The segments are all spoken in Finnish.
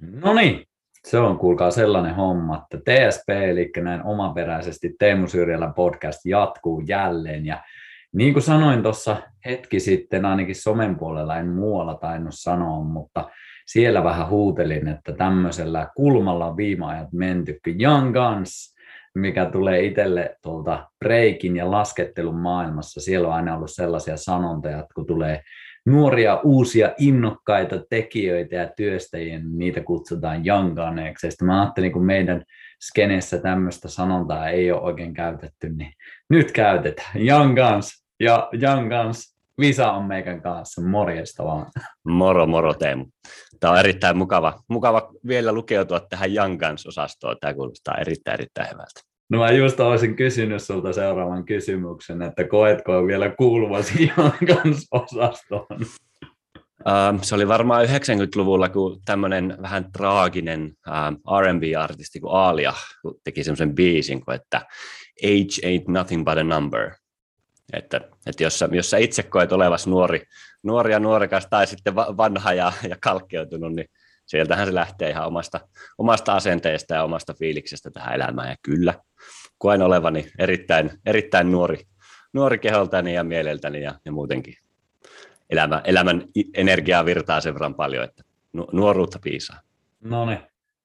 No niin, se on kuulkaa sellainen homma, että TSP, eli näin omaperäisesti Teemu Syrjälän podcast jatkuu jälleen. Ja niin kuin sanoin tuossa hetki sitten, ainakin somen puolella en muualla tainnut sanoa, mutta siellä vähän huutelin, että tämmöisellä kulmalla viime ajat menty, Young Guns, mikä tulee itselle tuolta breikin ja laskettelun maailmassa. Siellä on aina ollut sellaisia sanontoja, että kun tulee nuoria, uusia, innokkaita tekijöitä ja työstäjiä, niin niitä kutsutaan young gunneiksi. Mä ajattelin, kun meidän skeneessä tämmöistä sanontaa ei ole oikein käytetty, niin nyt käytetään. Young Guns ja Young Guns Visa on meidän kanssa. Morjesta vaan. Moro, moro Teemu. Tämä on erittäin mukava, mukava vielä lukeutua tähän Young Guns-osastoon. Tämä kuulostaa erittäin, erittäin hyvältä. No mä just olisin kysynyt sulta seuraavan kysymyksen, että koetko vielä kuuluvasi Jankans osastoon? Uh, se oli varmaan 90-luvulla, kun tämmöinen vähän traaginen uh, R&B-artisti kuin Aalia teki semmoisen biisin, kuin, että age ain't nothing but a number. Että, että jos, sä, jos sä itse koet olevas nuori, nuori ja nuorekas tai sitten vanha ja, ja kalkkeutunut, niin sieltähän se lähtee ihan omasta, omasta asenteesta ja omasta fiiliksestä tähän elämään. Ja kyllä, koen olevani erittäin, erittäin nuori, nuori keholtani ja mieleltäni ja, ja muutenkin. Elämä, elämän energiaa virtaa sen verran paljon, että nuoruutta piisaa. No niin,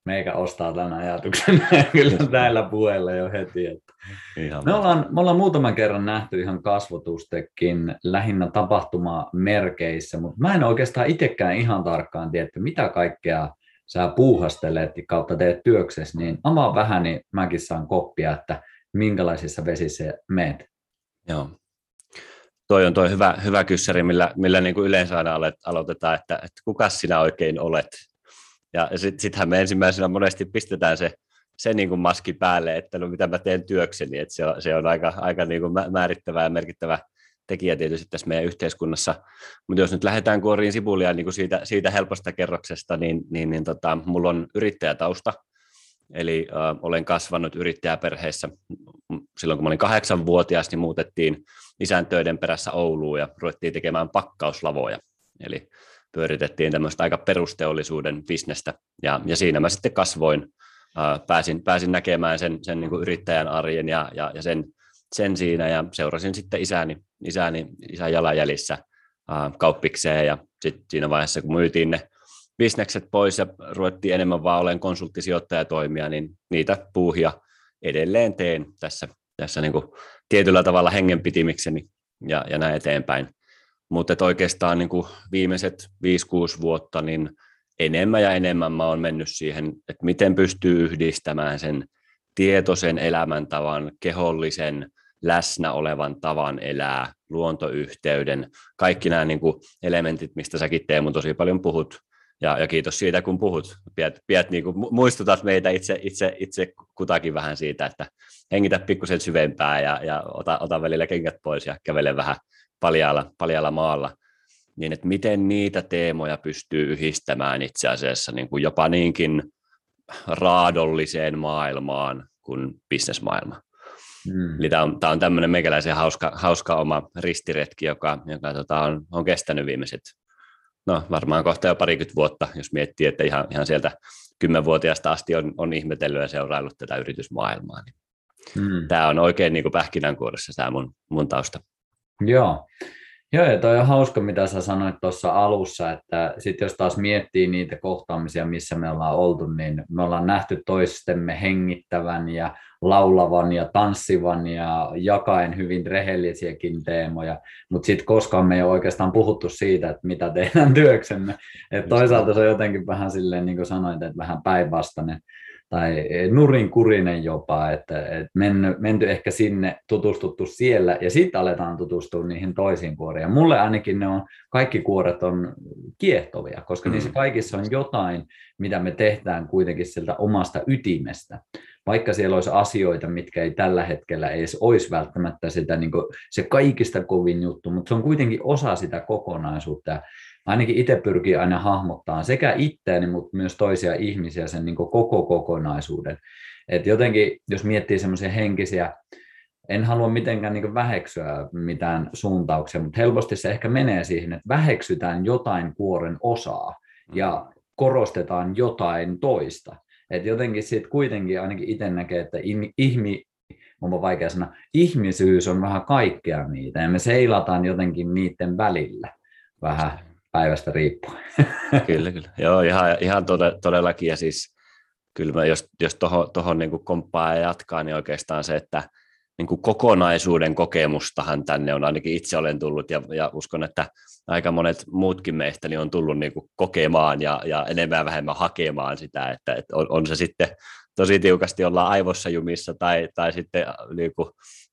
meikä ostaa tämän ajatuksen kyllä näillä puheilla jo heti. Että. Ihan me, ollaan, me ollaan muutaman kerran nähty ihan kasvotustekin lähinnä tapahtumamerkeissä, mutta mä en oikeastaan itsekään ihan tarkkaan tiedä, että mitä kaikkea sä puuhastelet kautta teet työksesi, niin avaa vähän, niin mäkin saan koppia, että minkälaisissa vesissä meet. Joo. Toi on toi hyvä, hyvä kyssäri, millä, millä niin kuin yleensä aina aloitetaan, että, että kuka sinä oikein olet. Ja sittenhän me ensimmäisenä monesti pistetään se, se niin kuin maski päälle, että no mitä mä teen työkseni, että se on, se on aika, aika niin kuin määrittävä ja merkittävä tekijä tietysti tässä meidän yhteiskunnassa. Mutta jos nyt lähdetään kuoriin sipulia niin kuin siitä, siitä helposta kerroksesta, niin, niin, niin tota, mulla on yrittäjätausta, eli äh, olen kasvanut yrittäjäperheessä. Silloin kun mä olin kahdeksanvuotias, niin muutettiin isän töiden perässä Ouluun ja ruvettiin tekemään pakkauslavoja. Eli pyöritettiin tämmöistä aika perusteollisuuden bisnestä, ja, ja siinä mä sitten kasvoin, pääsin, pääsin näkemään sen, sen niin kuin yrittäjän arjen ja, ja, ja sen, sen siinä, ja seurasin sitten isäni, isäni isän jalanjäljissä kauppikseen, ja sitten siinä vaiheessa, kun myytiin ne bisnekset pois ja ruvettiin enemmän vaan olen konsulttisijoittaja toimia, niin niitä puuhia edelleen teen tässä, tässä niin kuin tietyllä tavalla hengenpitimikseni ja, ja näin eteenpäin. Mutta oikeastaan niin kuin viimeiset 5-6 vuotta, niin enemmän ja enemmän mä oon mennyt siihen, että miten pystyy yhdistämään sen tietoisen elämäntavan, kehollisen, läsnä olevan tavan elää, luontoyhteyden, kaikki nämä niin kuin elementit, mistä säkin Teemu tosi paljon puhut, ja, ja kiitos siitä, kun puhut. Piet, piet niin kuin muistutat meitä itse, itse, itse kutakin vähän siitä, että hengitä pikkusen syvempää ja, ja ota, ota välillä kengät pois ja kävele vähän paljaalla, paljaalla maalla. Niin että miten niitä teemoja pystyy yhdistämään itse asiassa niin kuin jopa niinkin raadolliseen maailmaan kuin bisnesmaailma. Mm. Eli tämä on, tämä on tämmöinen meikäläisen hauska, hauska oma ristiretki, joka, joka tota, on, on kestänyt viimeiset no varmaan kohta jo parikymmentä vuotta, jos miettii, että ihan, ihan sieltä kymmenvuotiaasta asti on, on ihmetellyt ja seuraillut tätä yritysmaailmaa. Niin hmm. Tämä on oikein niin kuin pähkinänkuoressa tämä mun, mun tausta. Joo. Joo, ja toi on hauska, mitä sä sanoit tuossa alussa, että sit jos taas miettii niitä kohtaamisia, missä me ollaan oltu, niin me ollaan nähty toistemme hengittävän ja laulavan ja tanssivan ja jakaen hyvin rehellisiäkin teemoja, mutta sitten koskaan me ei ole oikeastaan puhuttu siitä, että mitä tehdään työksemme. Et toisaalta se on jotenkin vähän silleen, niin kuin sanoit, että vähän päinvastainen tai nurinkurinen jopa, että, että menty, menty ehkä sinne, tutustuttu siellä ja sitten aletaan tutustua niihin toisiin kuoriin. Ja mulle ainakin ne on, kaikki kuoret on kiehtovia, koska mm. niissä kaikissa on jotain, mitä me tehdään kuitenkin sieltä omasta ytimestä. Vaikka siellä olisi asioita, mitkä ei tällä hetkellä edes olisi välttämättä sitä, niin se kaikista kovin juttu, mutta se on kuitenkin osa sitä kokonaisuutta ainakin itse pyrkii aina hahmottaa sekä itseäni, mutta myös toisia ihmisiä sen niin koko kokonaisuuden. Et jotenkin, jos miettii semmoisia henkisiä, en halua mitenkään niin väheksyä mitään suuntauksia, mutta helposti se ehkä menee siihen, että väheksytään jotain kuoren osaa. Ja korostetaan jotain toista. Et jotenkin siitä kuitenkin ainakin itse näkee, että ihmi, on vaikea sanoa, ihmisyys on vähän kaikkea niitä, ja me seilataan jotenkin niiden välillä vähän päivästä riippuen. Kyllä, kyllä. Joo, ihan, ihan todellakin, ja siis kyllä mä, jos, jos tuohon toho niin komppaa ja jatkaa, niin oikeastaan se, että niin kuin kokonaisuuden kokemustahan tänne on, ainakin itse olen tullut, ja, ja uskon, että aika monet muutkin meistä niin on tullut niin kuin kokemaan ja, ja enemmän ja vähemmän hakemaan sitä, että, että on, on se sitten tosi tiukasti ollaan aivossa jumissa tai, tai sitten niin kuin,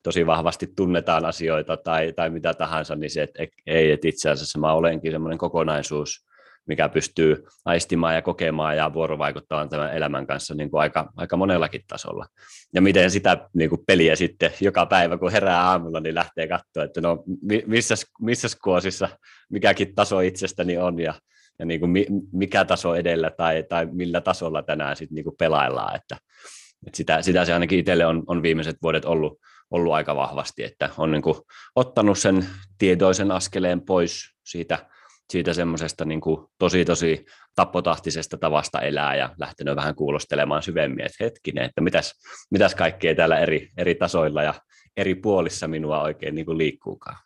tosi vahvasti tunnetaan asioita tai, tai mitä tahansa, niin se, että ei, että itse asiassa mä olenkin semmoinen kokonaisuus, mikä pystyy aistimaan ja kokemaan ja vuorovaikuttamaan tämän elämän kanssa niin kuin aika, aika monellakin tasolla. Ja miten sitä niin kuin peliä sitten joka päivä, kun herää aamulla, niin lähtee katsoa, että no missä, missä kuosissa mikäkin taso itsestäni on ja, ja niin kuin mikä taso edellä tai, tai millä tasolla tänään sitten niin kuin pelaillaan. Että, että sitä, sitä se ainakin itselle on, on viimeiset vuodet ollut, ollut aika vahvasti, että on niin kuin ottanut sen tietoisen askeleen pois siitä siitä semmoisesta niin tosi tosi tappotahtisesta tavasta elää ja lähtenyt vähän kuulostelemaan syvemmin, että hetkinen, että mitäs, mitäs kaikkea täällä eri, eri tasoilla ja eri puolissa minua oikein niin kuin liikkuukaan.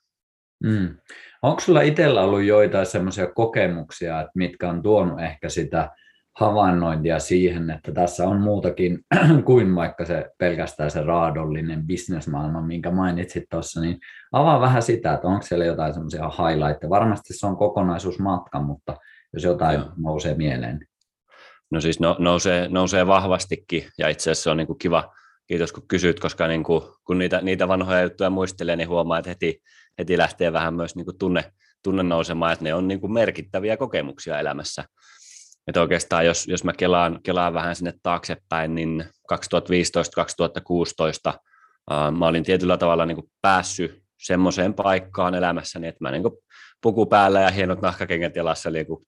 Mm. Onko sulla itsellä ollut joitain semmoisia kokemuksia, että mitkä on tuonut ehkä sitä havainnointia siihen, että tässä on muutakin kuin vaikka se pelkästään se raadollinen bisnesmaailma, minkä mainitsit tuossa, niin avaa vähän sitä, että onko siellä jotain semmoisia highlightteja. Varmasti se on kokonaisuusmatka, mutta jos jotain Joo. nousee mieleen. No siis no, nousee, nousee vahvastikin ja itse asiassa se on niin kuin kiva, kiitos kun kysyt, koska niin kuin, kun niitä, niitä vanhoja juttuja muistelee, niin huomaa, että heti, heti lähtee vähän myös niin kuin tunne, tunne nousemaan, että ne on niin kuin merkittäviä kokemuksia elämässä. Että oikeastaan jos, jos mä kelaan, kelaan vähän sinne taaksepäin, niin 2015-2016 äh, mä olin tietyllä tavalla niin kuin päässyt semmoiseen paikkaan elämässäni, että mä niin kuin puku päällä ja hienot nahkakengät jalassa niin kuin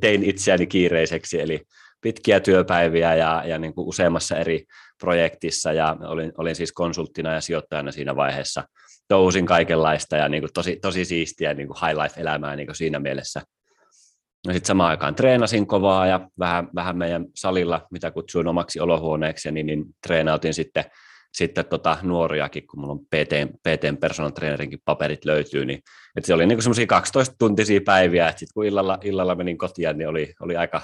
tein itseäni kiireiseksi, eli pitkiä työpäiviä ja, ja niin kuin useammassa eri projektissa ja olin, olin siis konsulttina ja sijoittajana siinä vaiheessa. Touhusin kaikenlaista ja niin kuin tosi, tosi siistiä niin kuin high life-elämää niin kuin siinä mielessä – No sitten samaan aikaan treenasin kovaa ja vähän, vähän meidän salilla, mitä kutsuin omaksi olohuoneeksi, niin, niin treenautin sitten, sitten tota nuoriakin, kun mulla on PT, PTn personal trainerinkin paperit löytyy, niin että se oli niinku semmoisia 12 tuntisia päiviä, että sitten kun illalla, illalla menin kotiin, niin oli, oli aika,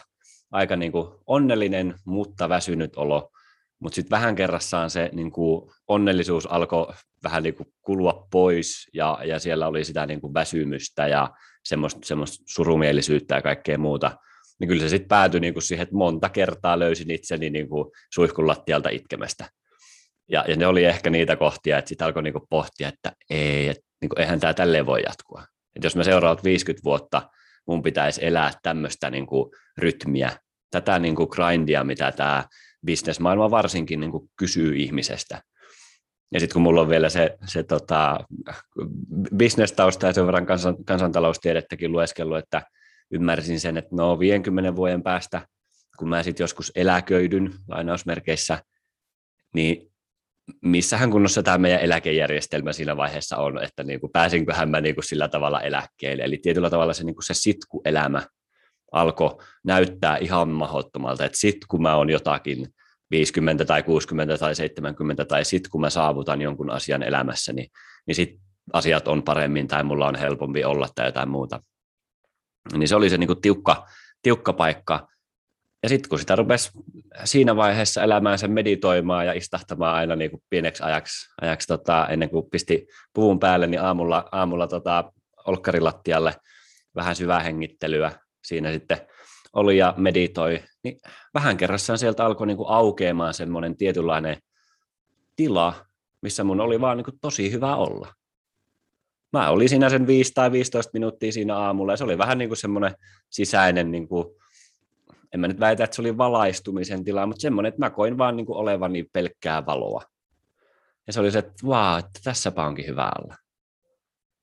aika niinku onnellinen, mutta väsynyt olo, mutta sitten vähän kerrassaan se niinku onnellisuus alkoi vähän niinku kulua pois ja, ja siellä oli sitä niinku väsymystä ja semmoista, semmoista surumielisyyttä ja kaikkea muuta, niin kyllä se sitten päätyi niin kuin siihen, että monta kertaa löysin itseni niin kuin suihkun lattialta itkemästä. Ja, ja ne oli ehkä niitä kohtia, että sitten alkoi niin kuin pohtia, että ei, että niin kuin, eihän tämä tälleen voi jatkua. Että jos mä seuraavat 50 vuotta mun pitäisi elää tämmöistä niin kuin rytmiä, tätä niin kuin grindia, mitä tämä bisnesmaailma varsinkin niin kuin kysyy ihmisestä, ja sitten kun mulla on vielä se, se tota, bisnestausta ja sen verran kansan, kansantaloustiedettäkin lueskellut, että ymmärsin sen, että no 50 vuoden päästä, kun mä sitten joskus eläköidyn lainausmerkeissä, niin missähän kunnossa tämä meidän eläkejärjestelmä siinä vaiheessa on, että niin kuin pääsinköhän mä niin kuin sillä tavalla eläkkeelle. Eli tietyllä tavalla se, niin kuin se sitkuelämä alkoi näyttää ihan mahdottomalta, että sitten kun mä oon jotakin 50 tai 60 tai 70 tai sitten kun mä saavutan jonkun asian elämässäni, niin sitten asiat on paremmin tai mulla on helpompi olla tai jotain muuta. Niin se oli se niinku tiukka, tiukka paikka. Ja sitten kun sitä rupesi siinä vaiheessa elämäänsä meditoimaan ja istahtamaan aina niinku pieneksi ajaksi, ajaksi tota, ennen kuin pisti puvun päälle, niin aamulla, aamulla tota, olkkarilattialle vähän syvää hengittelyä. Siinä sitten oli ja meditoi, niin vähän kerrassaan sieltä alkoi niin aukeamaan semmoinen tietynlainen tila, missä mun oli vaan niin kuin tosi hyvä olla. Mä olin siinä sen 5 tai 15 minuuttia siinä aamulla, ja se oli vähän niin kuin semmoinen sisäinen, niin kuin, en mä nyt väitä, että se oli valaistumisen tila, mutta semmoinen, että mä koin vaan niin kuin olevani pelkkää valoa. Ja se oli se, että vaa, että tässäpä onkin hyvä olla.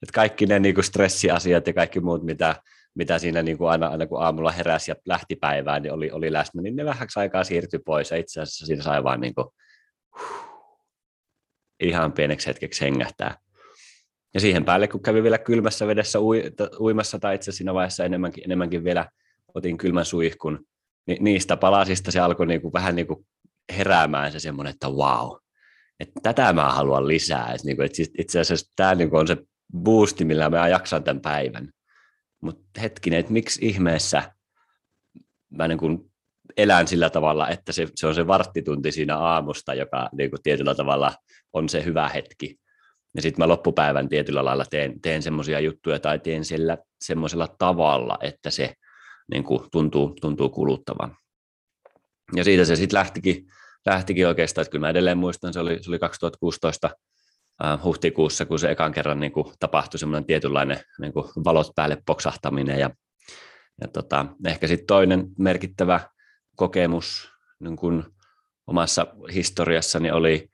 Että kaikki ne niin kuin stressiasiat ja kaikki muut, mitä mitä siinä niin kuin aina, aina kun aamulla heräsi ja lähti päivään, niin oli, oli läsnä, niin ne vähäksi aikaa siirtyi pois ja itse asiassa siinä sai vaan niin kuin, huh, ihan pieneksi hetkeksi hengähtää. Ja siihen päälle, kun kävi vielä kylmässä vedessä ui, uimassa tai itse siinä vaiheessa enemmänkin, enemmänkin vielä otin kylmän suihkun, niin niistä palasista se alkoi niin kuin, vähän niin kuin heräämään se semmoinen, että wow, että tätä mä haluan lisää. Että, niin kuin, että itse asiassa tämä niin kuin on se boosti, millä mä jaksan tämän päivän. Mutta hetkinen, että miksi ihmeessä mä niin kuin elän sillä tavalla, että se, se on se varttitunti siinä aamusta, joka niin kuin tietyllä tavalla on se hyvä hetki. Ja sitten mä loppupäivän tietyllä lailla teen, teen semmoisia juttuja tai teen sillä semmoisella tavalla, että se niin kuin tuntuu, tuntuu kuluttavan. Ja siitä se sitten lähtikin, lähtikin oikeastaan, että kyllä mä edelleen muistan, se oli, se oli 2016 huhtikuussa, kun se ekan kerran niin kuin tapahtui semmoinen tietynlainen niin kuin valot päälle poksahtaminen ja, ja tota, ehkä sitten toinen merkittävä kokemus niin kuin omassa historiassani oli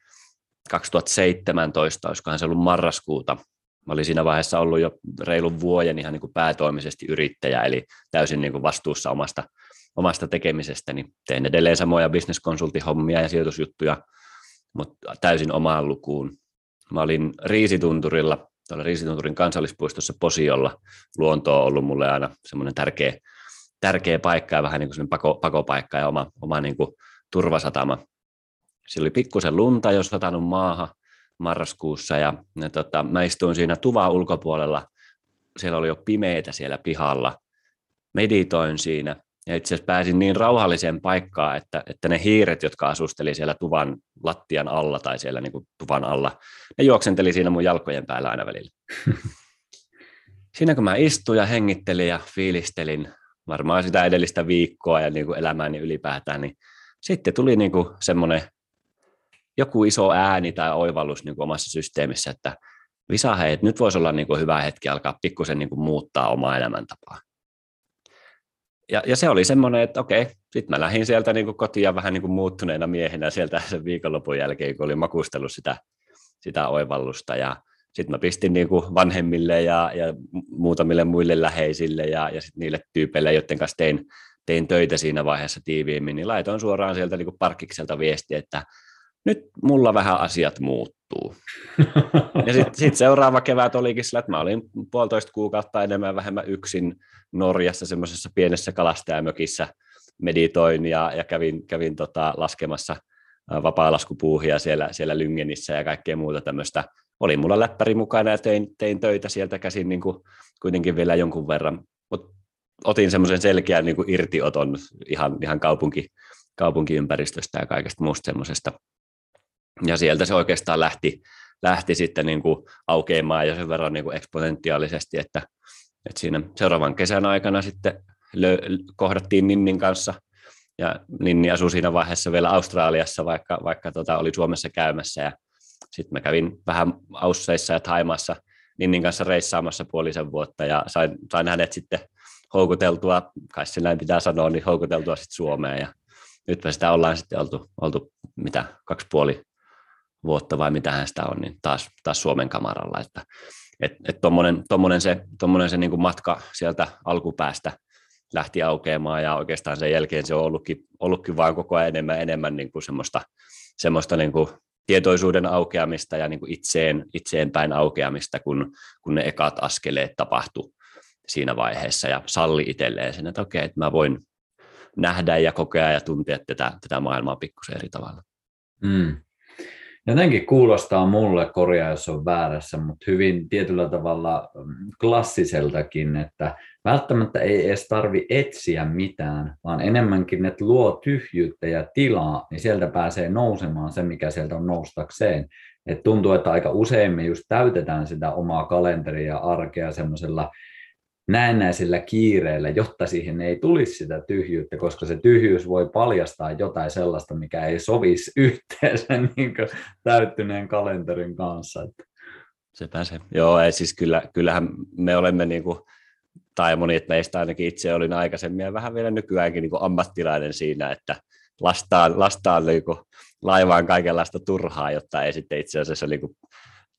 2017, olisikohan se ollut marraskuuta. Mä olin siinä vaiheessa ollut jo reilun vuoden ihan niin kuin päätoimisesti yrittäjä, eli täysin niin kuin vastuussa omasta, omasta tekemisestäni. Tein edelleen samoja bisneskonsultihommia ja sijoitusjuttuja, mutta täysin omaan lukuun. Mä olin Riisitunturilla, tuolla Riisitunturin kansallispuistossa Posiolla. Luonto on ollut mulle aina semmoinen tärkeä, tärkeä paikka ja vähän niin kuin pako, pakopaikka ja oma, oma niin kuin turvasatama. Siellä oli pikkusen lunta jo satanut maahan marraskuussa ja, ja tota, mä istuin siinä tuvan ulkopuolella. Siellä oli jo pimeitä siellä pihalla. Meditoin siinä ja itse asiassa pääsin niin rauhalliseen paikkaan, että, että ne hiiret, jotka asusteli siellä tuvan lattian alla tai siellä niin kuin tuvan alla, ne juoksenteli siinä mun jalkojen päällä aina välillä. Siinä kun mä istuin ja hengittelin ja fiilistelin varmaan sitä edellistä viikkoa ja niin kuin elämääni ylipäätään, niin sitten tuli niin kuin semmoinen joku iso ääni tai oivallus niin kuin omassa systeemissä, että Visa, hei, nyt voisi olla niin kuin hyvä hetki alkaa pikkusen niin kuin muuttaa omaa elämäntapaa. Ja, ja se oli semmoinen, että okei, sitten mä lähdin sieltä niin kotiin vähän niin muuttuneena miehenä sieltä sen viikonlopun jälkeen, kun olin makustellut sitä, sitä oivallusta. Ja sitten mä pistin niin vanhemmille ja, ja muutamille muille läheisille ja, ja sitten niille tyypeille, joiden kanssa tein, tein töitä siinä vaiheessa tiiviimmin, niin laitoin suoraan sieltä niin kuin parkkikselta viesti, että nyt mulla vähän asiat muuttuu. ja sitten sit seuraava kevät olikin sillä, että mä olin puolitoista kuukautta enemmän vähemmän yksin Norjassa semmoisessa pienessä kalastajamökissä meditoin ja, ja kävin, kävin tota, laskemassa vapaalaskupuuhia siellä, siellä Lyngenissä ja kaikkea muuta tämmöistä. Oli mulla läppäri mukana ja tein, tein töitä sieltä käsin niin kuin, kuitenkin vielä jonkun verran, mutta otin semmoisen selkeän niin kuin irtioton ihan, ihan kaupunki, kaupunkiympäristöstä ja kaikesta muusta semmoisesta ja sieltä se oikeastaan lähti, lähti sitten niin kuin aukeamaan ja sen verran niin kuin eksponentiaalisesti, että, että siinä seuraavan kesän aikana sitten lö, kohdattiin Ninnin kanssa. Ja Ninni asui siinä vaiheessa vielä Australiassa, vaikka, vaikka tota, oli Suomessa käymässä. Ja sitten mä kävin vähän Ausseissa ja Taimassa Ninnin kanssa reissaamassa puolisen vuotta ja sain, sain hänet sitten houkuteltua, kai se näin pitää sanoa, niin houkuteltua sitten Suomeen. Ja nyt me sitä ollaan sitten oltu, oltu mitä, kaksi puoli vuotta vai mitä sitä on, niin taas, taas Suomen kamaralla. Että et, et tommonen, tommonen se, tommonen se niin kuin matka sieltä alkupäästä lähti aukeamaan ja oikeastaan sen jälkeen se on ollutkin, ollutkin vaan koko ajan enemmän, enemmän niin kuin semmoista, semmoista niin kuin tietoisuuden aukeamista ja niin kuin itseen, itseen päin aukeamista, kun, kun ne ekat askeleet tapahtu siinä vaiheessa ja salli itselleen sen, että okei, että mä voin nähdä ja kokea ja tuntea tätä, tätä maailmaa pikkusen eri tavalla. Mm. Jotenkin kuulostaa mulle, korjaa jos on väärässä, mutta hyvin tietyllä tavalla mm, klassiseltakin, että välttämättä ei edes tarvi etsiä mitään, vaan enemmänkin, että luo tyhjyyttä ja tilaa, niin sieltä pääsee nousemaan se, mikä sieltä on noustakseen. Et tuntuu, että aika usein me just täytetään sitä omaa kalenteria ja arkea semmoisella näennäisellä kiireellä, jotta siihen ei tulisi sitä tyhjyyttä, koska se tyhjyys voi paljastaa jotain sellaista, mikä ei sovisi yhteen sen niin täyttyneen kalenterin kanssa. Sepä se. Joo, ei, siis kyllä, kyllähän me olemme niin kuin, tai moni meistä ainakin itse olin aikaisemmin ja vähän vielä nykyäänkin niin kuin ammattilainen siinä, että lastaan, lastaan niin kuin laivaan kaikenlaista turhaa, jotta ei sitten itse asiassa niin kuin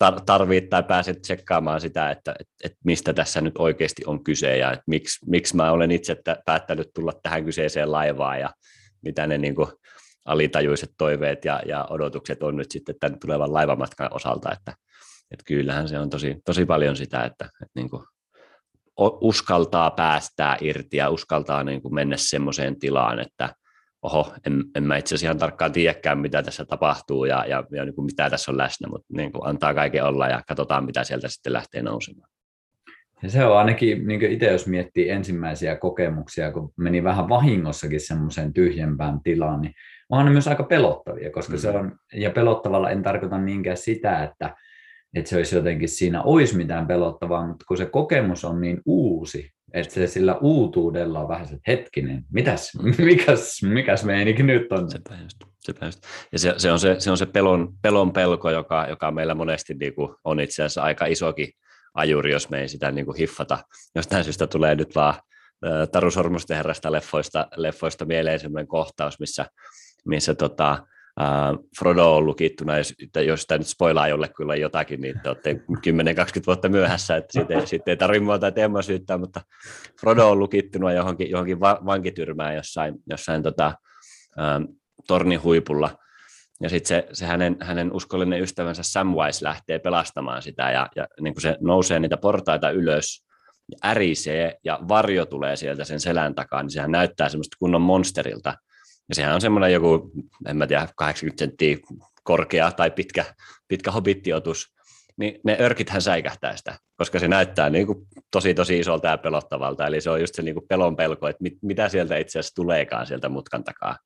tar- tarvitse tai pääset tsekkaamaan sitä, että, että, että mistä tässä nyt oikeasti on kyse ja että miksi, miksi mä olen itse päättänyt tulla tähän kyseiseen laivaan ja mitä ne niin kuin alitajuiset toiveet ja, ja odotukset on nyt sitten tämän tulevan laivamatkan osalta, että, että kyllähän se on tosi, tosi paljon sitä, että, että niin kuin uskaltaa päästää irti ja uskaltaa niin kuin mennä semmoiseen tilaan, että oho, en, en mä itse asiassa ihan tarkkaan tiedäkään, mitä tässä tapahtuu ja, ja, ja niin kuin mitä tässä on läsnä, mutta niin kuin antaa kaiken olla ja katsotaan, mitä sieltä sitten lähtee nousemaan. Ja se on ainakin, niin itse jos miettii ensimmäisiä kokemuksia, kun meni vähän vahingossakin semmoiseen tyhjempään tilaan, niin onhan ne myös aika pelottavia, koska mm. se on, ja pelottavalla en tarkoita niinkään sitä, että, että se olisi jotenkin siinä olisi mitään pelottavaa, mutta kun se kokemus on niin uusi, että se sillä uutuudella on vähän se, hetkinen, mitäs, mikäs, mikäs meininki nyt on? Sepä just, sepä just. Ja se, se, on se, se on se pelon, pelon pelko, joka, joka meillä monesti niin kuin on itse asiassa aika isokin ajuri, jos me ei sitä niin kuin hiffata. Jostain syystä tulee nyt vaan Taru Sormusten herrasta leffoista, leffoista mieleen sellainen kohtaus, missä, missä tota, Uh, Frodo on lukittuna, jos, jos tämä nyt spoilaa jollekulle jotakin, niin te olette 10-20 vuotta myöhässä, että siitä ei, siitä ei tarvitse muuta teemaa syyttää, mutta Frodo on lukittuna johonkin, johonkin vankityrmään jossain, jossain tota, uh, tornin huipulla, ja sitten se, se hänen, hänen uskollinen ystävänsä Samwise lähtee pelastamaan sitä, ja, ja niin kuin se nousee niitä portaita ylös, ärisee, ja varjo tulee sieltä sen selän takaa, niin sehän näyttää semmoista kunnon monsterilta, ja sehän on semmoinen joku, en mä tiedä, 80 senttiä korkea tai pitkä, pitkä hobittiotus, niin ne örkithän säikähtää sitä, koska se näyttää niin kuin tosi tosi isolta ja pelottavalta, eli se on just se niin kuin pelon pelko, että mit, mitä sieltä itse asiassa tuleekaan sieltä mutkan takaa.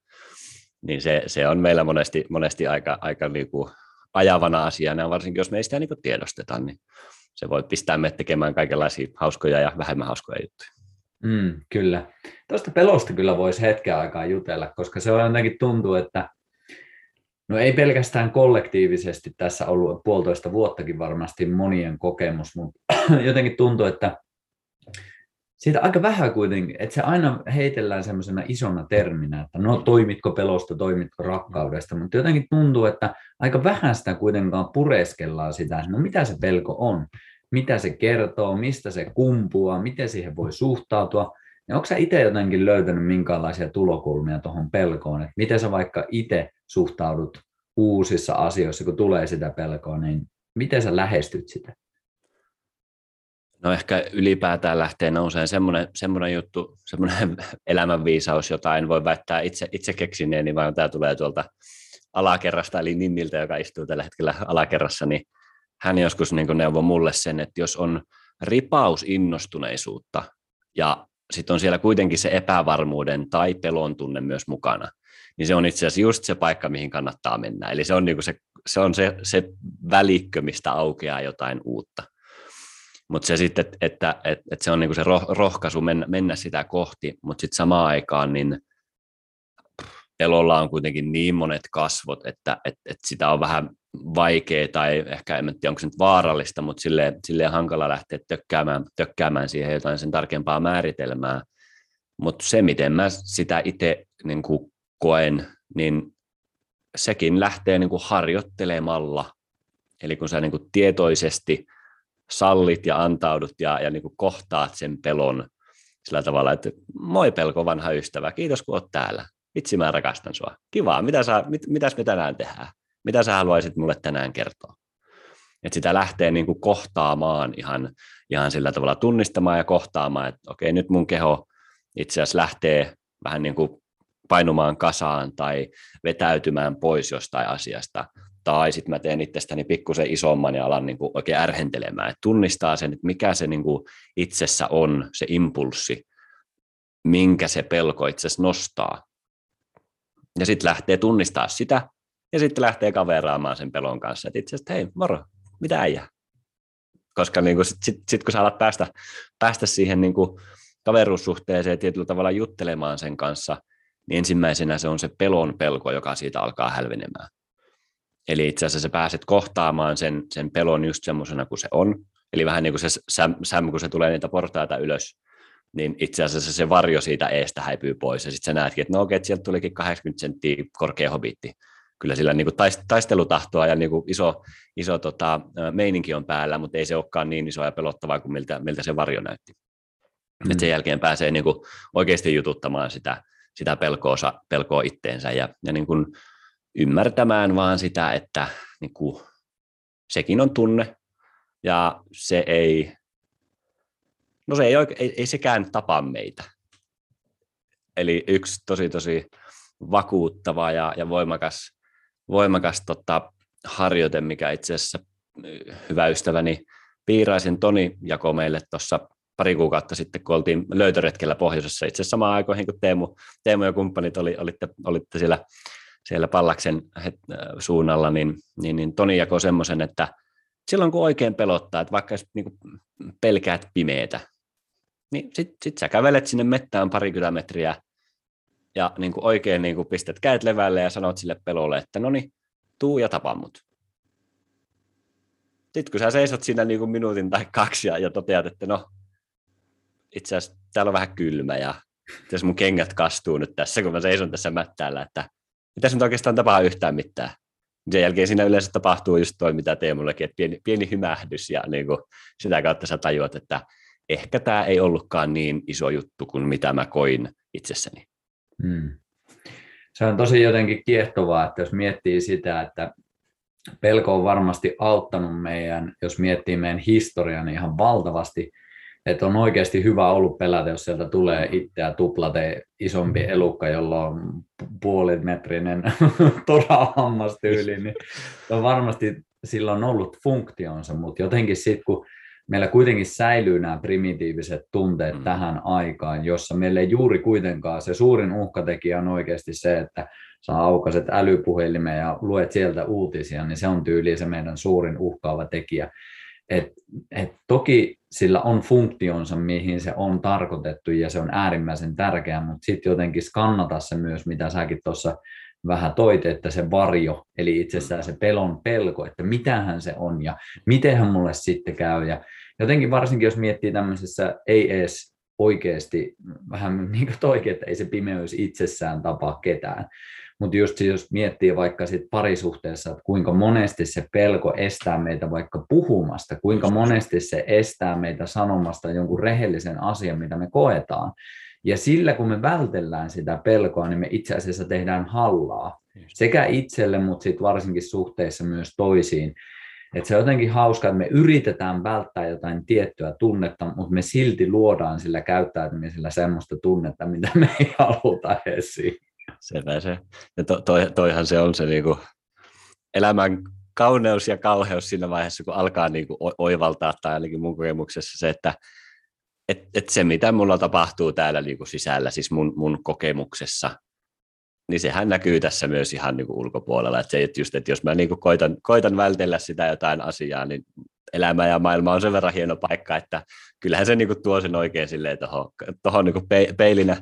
Niin se, se on meillä monesti, monesti aika, aika niin kuin ajavana asiana, varsinkin jos me ei sitä niin kuin tiedosteta, niin se voi pistää me tekemään kaikenlaisia hauskoja ja vähemmän hauskoja juttuja. Mm, kyllä. Tuosta pelosta kyllä voisi hetken aikaa jutella, koska se on jotenkin tuntuu, että no ei pelkästään kollektiivisesti tässä ollut puolitoista vuottakin varmasti monien kokemus, mutta jotenkin tuntuu, että siitä aika vähän kuitenkin, että se aina heitellään semmoisena isona terminä, että no toimitko pelosta, toimitko rakkaudesta, mutta jotenkin tuntuu, että aika vähän sitä kuitenkaan pureskellaan sitä, no mitä se pelko on mitä se kertoo, mistä se kumpuaa, miten siihen voi suhtautua. Ja onko sä itse jotenkin löytänyt minkälaisia tulokulmia tuohon pelkoon, että miten sä vaikka itse suhtaudut uusissa asioissa, kun tulee sitä pelkoa, niin miten sä lähestyt sitä? No ehkä ylipäätään lähtee nouseen semmoinen, semmoinen juttu, semmoinen elämänviisaus, jota en voi väittää itse, itse keksineeni, vaan tämä tulee tuolta alakerrasta, eli Ninniltä, joka istuu tällä hetkellä alakerrassa, niin hän joskus niin neuvoi mulle sen, että jos on ripaus innostuneisuutta ja sitten on siellä kuitenkin se epävarmuuden tai pelon tunne myös mukana, niin se on itse asiassa just se paikka, mihin kannattaa mennä. Eli se on, niin se, se, on se, se välikkö, mistä aukeaa jotain uutta. Mutta se sitten, että, että, että, että se on niin se rohkaisu mennä, mennä sitä kohti, mutta sitten samaan aikaan niin pelolla on kuitenkin niin monet kasvot, että, että, että sitä on vähän vaikea tai ehkä en tiedä, onko se nyt vaarallista, mutta silleen, silleen hankala lähteä tökkäämään, tökkäämään siihen jotain sen tarkempaa määritelmää. Mutta se, miten mä sitä itse niin koen, niin sekin lähtee niin kuin harjoittelemalla. Eli kun sä niin kuin tietoisesti sallit ja antaudut ja, ja niin kuin kohtaat sen pelon sillä tavalla, että moi pelko vanha ystävä, kiitos kun oot täällä. Vitsi mä rakastan sua. Kivaa, mitä sä, mit, mitäs me tänään tehdään? Mitä sä haluaisit mulle tänään kertoa? Että sitä lähtee niin kuin kohtaamaan ihan, ihan sillä tavalla tunnistamaan ja kohtaamaan, että okei, nyt mun keho itse asiassa lähtee vähän niin kuin painumaan kasaan tai vetäytymään pois jostain asiasta. Tai sitten mä teen itsestäni pikkusen isomman ja alan niin kuin oikein ärhentelemään, että tunnistaa sen, että mikä se niin kuin itsessä on, se impulssi, minkä se pelko itse asiassa nostaa. Ja sitten lähtee tunnistaa sitä ja sitten lähtee kaveraamaan sen pelon kanssa, että itse asiassa, hei, moro, mitä äijä? Koska niin kuin sit, sit, sit, kun sä alat päästä, päästä siihen niin kuin kaveruussuhteeseen tietyllä tavalla juttelemaan sen kanssa, niin ensimmäisenä se on se pelon pelko, joka siitä alkaa hälvenemään. Eli itse asiassa sä pääset kohtaamaan sen, sen pelon just semmoisena kuin se on. Eli vähän niin kuin se Sam, Sam, kun se tulee niitä portaita ylös, niin itse asiassa se varjo siitä eestä häipyy pois. Ja sitten sä näetkin, että no okei, sieltä tulikin 80 senttiä korkea hobitti kyllä sillä niin kuin taistelutahtoa ja niin kuin iso, iso tota, meininki on päällä, mutta ei se olekaan niin iso ja pelottavaa kuin miltä, miltä se varjo näytti. Mm. Et sen jälkeen pääsee niin kuin oikeasti jututtamaan sitä, sitä pelkoa, pelkoa itteensä ja, ja niin kuin ymmärtämään vaan sitä, että niin kuin, sekin on tunne ja se ei no se ei, oike, ei, ei sekään tapa meitä. Eli yksi tosi tosi vakuuttava ja, ja voimakas, voimakas tota, harjoite, mikä itse asiassa hyvä ystäväni Piiraisen Toni jakoi meille tuossa pari kuukautta sitten, kun oltiin löytöretkellä pohjoisessa, itse asiassa samaan aikoihin kuin Teemu, Teemu ja kumppanit oli, olitte, olitte siellä, siellä Pallaksen suunnalla, niin, niin, niin Toni jakoi semmoisen, että silloin kun oikein pelottaa, että vaikka niin kuin pelkäät pimeätä, niin sitten sit sä kävelet sinne mettään pari kilometriä ja niin kuin oikein niin kuin pistät käet levälle ja sanot sille pelolle, että no niin, tuu ja tapa mut. Sitten kun sä seisot siinä niin kuin minuutin tai kaksi ja, ja toteat, että no, itse asiassa täällä on vähän kylmä ja jos mun kengät kastuu nyt tässä, kun mä seison tässä mättäällä, että mitä nyt oikeastaan tapaa yhtään mitään. Sen jälkeen siinä yleensä tapahtuu just toi, mitä Teemullekin, että pieni, pieni hymähdys ja niin kuin sitä kautta sä tajuat, että ehkä tämä ei ollutkaan niin iso juttu kuin mitä mä koin itsessäni. Hmm. Se on tosi jotenkin kiehtovaa, että jos miettii sitä, että pelko on varmasti auttanut meidän, jos miettii meidän historian niin ihan valtavasti, että on oikeasti hyvä ollut pelätä, jos sieltä tulee itseä tuplate isompi elukka, jolla on puolimetrinen torahammas tyyli, niin on varmasti sillä on ollut funktionsa, mutta jotenkin sitten kun meillä kuitenkin säilyy nämä primitiiviset tunteet mm. tähän aikaan, jossa meillä ei juuri kuitenkaan, se suurin uhkatekijä on oikeasti se, että sä aukaset älypuhelimen ja luet sieltä uutisia, niin se on tyyli se meidän suurin uhkaava tekijä. Et, et toki sillä on funktionsa, mihin se on tarkoitettu ja se on äärimmäisen tärkeää, mutta sitten jotenkin skannata se myös, mitä säkin tuossa vähän toit, että se varjo, eli itsessään se pelon pelko, että mitähän se on ja mitenhän mulle sitten käy. Ja jotenkin varsinkin, jos miettii tämmöisessä ei edes oikeasti, vähän niin kuin toikin, että ei se pimeys itsessään tapaa ketään, mutta just jos miettii vaikka sit parisuhteessa, että kuinka monesti se pelko estää meitä vaikka puhumasta, kuinka monesti se estää meitä sanomasta jonkun rehellisen asian, mitä me koetaan. Ja sillä kun me vältellään sitä pelkoa, niin me itse asiassa tehdään hallaa sekä itselle, mutta sitten varsinkin suhteissa myös toisiin. Et se on jotenkin hauska, että me yritetään välttää jotain tiettyä tunnetta, mutta me silti luodaan sillä käyttäytymisellä semmoista tunnetta, mitä me ei haluta esiin. Sepä se. Ja to, toi, toihan se on se niinku elämän kauneus ja kauheus siinä vaiheessa, kun alkaa niinku oivaltaa, tai ainakin mun kokemuksessa se, että et, et se, mitä mulla tapahtuu täällä niinku sisällä, siis mun, mun kokemuksessa, niin sehän näkyy tässä myös ihan niinku ulkopuolella. Että se, että just, että jos mä niinku koitan, koitan vältellä sitä jotain asiaa, niin elämä ja maailma on sen verran hieno paikka, että kyllähän se niinku tuo sen oikein silleen tuohon niinku peilinä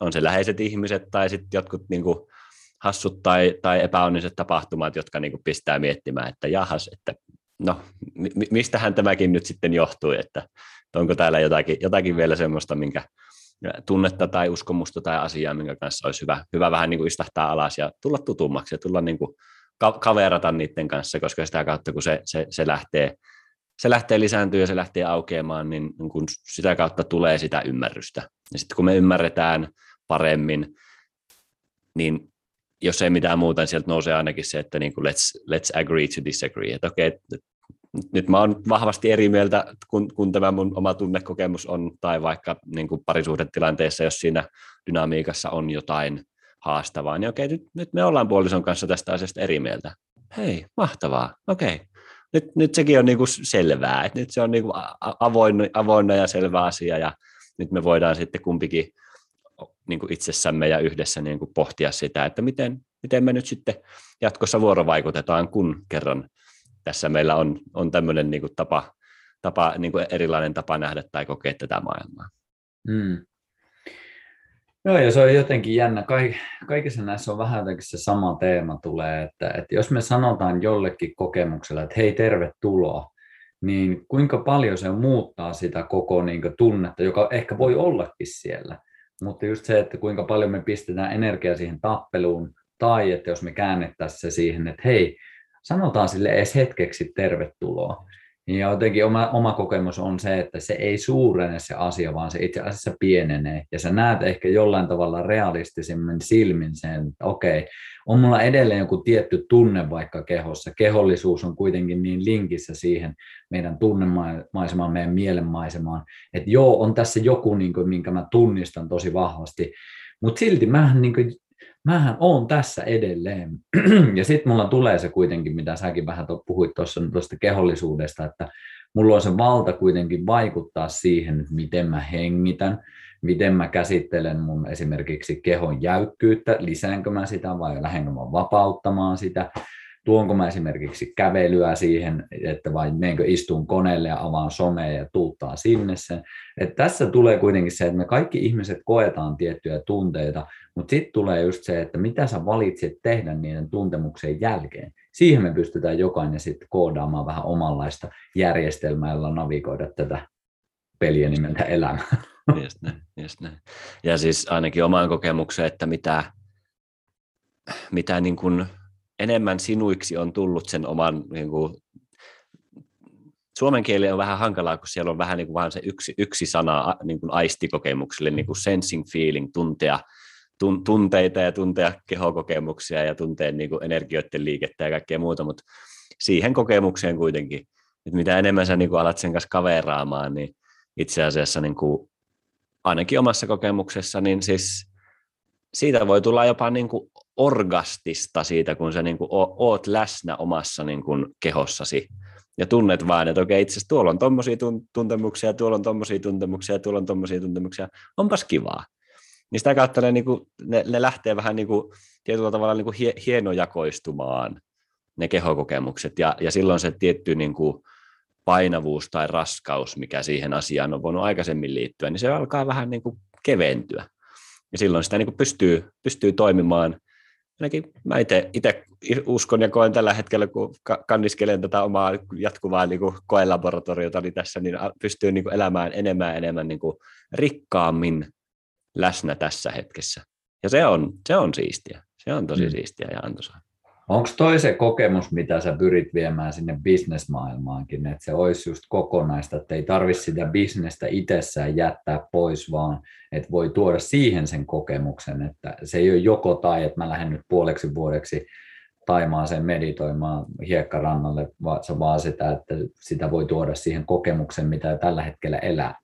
on se läheiset ihmiset tai sitten jotkut niin kuin hassut tai, tai epäonniset tapahtumat, jotka niin kuin pistää miettimään, että jahas, että no, mi- mistähän tämäkin nyt sitten johtuu, että onko täällä jotakin, jotakin vielä semmoista, minkä tunnetta tai uskomusta tai asiaa, minkä kanssa olisi hyvä, hyvä vähän niin kuin istahtaa alas ja tulla tutummaksi ja tulla niin kuin kaverata niiden kanssa, koska sitä kautta, kun se, se, se lähtee se lähtee lisääntyä ja se lähtee aukeamaan, niin, niin kun sitä kautta tulee sitä ymmärrystä. Ja sitten kun me ymmärretään paremmin, niin jos ei mitään muuta, niin sieltä nousee ainakin se, että niin kuin let's, let's agree to disagree. Että okei, nyt mä oon vahvasti eri mieltä, kun, kun tämä mun oma tunnekokemus on, tai vaikka niin kuin parisuhdetilanteessa, jos siinä dynamiikassa on jotain haastavaa, niin okei, nyt, nyt me ollaan puolison kanssa tästä asiasta eri mieltä. Hei, mahtavaa, okei. Nyt, nyt sekin on niin kuin selvää, että nyt se on niin kuin avoin, avoinna ja selvä asia, ja nyt me voidaan sitten kumpikin niin kuin itsessämme ja yhdessä niin kuin pohtia sitä, että miten, miten me nyt sitten jatkossa vuorovaikutetaan, kun kerran tässä meillä on, on tämmöinen niin tapa, tapa niin erilainen tapa nähdä tai kokea tätä maailmaa. Hmm. Joo, ja se on jotenkin jännä. Kaikissa näissä on vähän jotenkin se sama teema tulee, että, että jos me sanotaan jollekin kokemuksella, että hei, tervetuloa, niin kuinka paljon se muuttaa sitä koko niin kuin, tunnetta, joka ehkä voi ollakin siellä. Mutta just se, että kuinka paljon me pistetään energiaa siihen tappeluun, tai että jos me käännettäisiin se siihen, että hei, sanotaan sille edes hetkeksi tervetuloa. Ja jotenkin oma, oma kokemus on se, että se ei suurene se asia, vaan se itse asiassa pienenee. Ja sä näet ehkä jollain tavalla realistisemmin silmin sen, että okei, on mulla edelleen joku tietty tunne vaikka kehossa. Kehollisuus on kuitenkin niin linkissä siihen meidän tunnemaisemaan, meidän mielenmaisemaan, että joo, on tässä joku, niin kuin, minkä mä tunnistan tosi vahvasti, mutta silti mähän, niin mähän on tässä edelleen. ja sitten mulla tulee se kuitenkin, mitä säkin vähän puhuit tuosta kehollisuudesta, että mulla on se valta kuitenkin vaikuttaa siihen, miten mä hengitän, miten mä käsittelen mun esimerkiksi kehon jäykkyyttä, lisäänkö mä sitä vai lähdenkö mä vapauttamaan sitä, tuonko mä esimerkiksi kävelyä siihen, että vai menenkö istun koneelle ja avaan somea ja tuuttaa sinne sen. Et tässä tulee kuitenkin se, että me kaikki ihmiset koetaan tiettyjä tunteita, mutta sitten tulee just se, että mitä sä valitset tehdä niiden tuntemuksen jälkeen. Siihen me pystytään jokainen sitten koodaamaan vähän omanlaista järjestelmää, jolla navigoida tätä peliä nimeltä elämä. Just näin, just näin. Ja siis ainakin omaan kokemukseen, että mitä, mitä niin kuin enemmän sinuiksi on tullut sen oman, niin kuin, suomen kieli on vähän hankalaa, kun siellä on vähän niin kuin vaan se yksi, yksi sana niin kuin aistikokemukselle, niin kuin sensing feeling, tuntea, tun, tunteita ja tuntea kehokokemuksia ja tuntea niin kuin energioiden liikettä ja kaikkea muuta, mutta siihen kokemukseen kuitenkin, että mitä enemmän sä niin kuin alat sen kanssa kaveraamaan, niin itse asiassa niin kuin, ainakin omassa kokemuksessa, niin siis siitä voi tulla jopa niin kuin orgastista siitä, kun sä niin kuin oot läsnä omassa niin kuin kehossasi ja tunnet vaan, että okei, itse tuolla on tommosia tuntemuksia, tuolla on tommosia tuntemuksia, tuolla on tommosia tuntemuksia, onpas kivaa. Niin sitä kautta ne, niin kuin, ne, ne lähtee vähän niin kuin, tietyllä tavalla niin kuin hie, hienojakoistumaan, ne kehokokemukset, ja, ja silloin se tietty niin kuin, painavuus tai raskaus, mikä siihen asiaan on voinut aikaisemmin liittyä, niin se alkaa vähän niin kuin keventyä. Ja silloin sitä niin kuin pystyy, pystyy toimimaan ainakin mä itse uskon ja koen tällä hetkellä, kun kanniskelen tätä omaa jatkuvaa niin kuin koelaboratoriota niin tässä, niin pystyy niin kuin elämään enemmän ja enemmän niin kuin rikkaammin läsnä tässä hetkessä. Ja se on, se on siistiä. Se on tosi mm. siistiä ja antoisaa. Onko toi se kokemus, mitä sä pyrit viemään sinne bisnesmaailmaankin, että se olisi just kokonaista, että ei tarvitse sitä bisnestä itsessään jättää pois, vaan että voi tuoda siihen sen kokemuksen, että se ei ole joko tai, että mä lähden nyt puoleksi vuodeksi Taimaaseen meditoimaan hiekkarannalle, vaan se vaan sitä, että sitä voi tuoda siihen kokemuksen, mitä tällä hetkellä elää.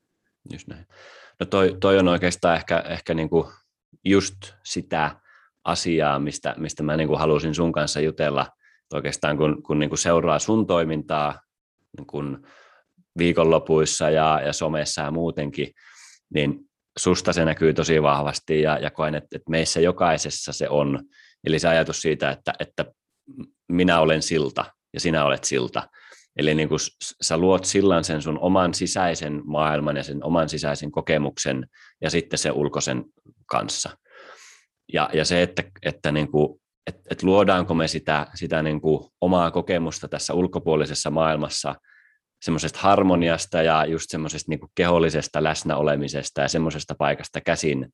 Just näin. No toi, toi on oikeastaan ehkä, ehkä niinku just sitä, asiaa, mistä, mistä mä niin kuin halusin sun kanssa jutella oikeastaan, kun, kun niin kuin seuraa sun toimintaa niin kuin viikonlopuissa ja, ja somessa ja muutenkin, niin susta se näkyy tosi vahvasti ja, ja koen, että, että meissä jokaisessa se on. Eli se ajatus siitä, että, että minä olen silta ja sinä olet silta. Eli niin kuin sä luot sillan sen sun oman sisäisen maailman ja sen oman sisäisen kokemuksen ja sitten sen ulkoisen kanssa. Ja, ja se, että, että niin kuin, et, et luodaanko me sitä, sitä niin kuin omaa kokemusta tässä ulkopuolisessa maailmassa semmoisesta harmoniasta ja just semmoisesta niin kehollisesta läsnäolemisesta ja semmoisesta paikasta käsin,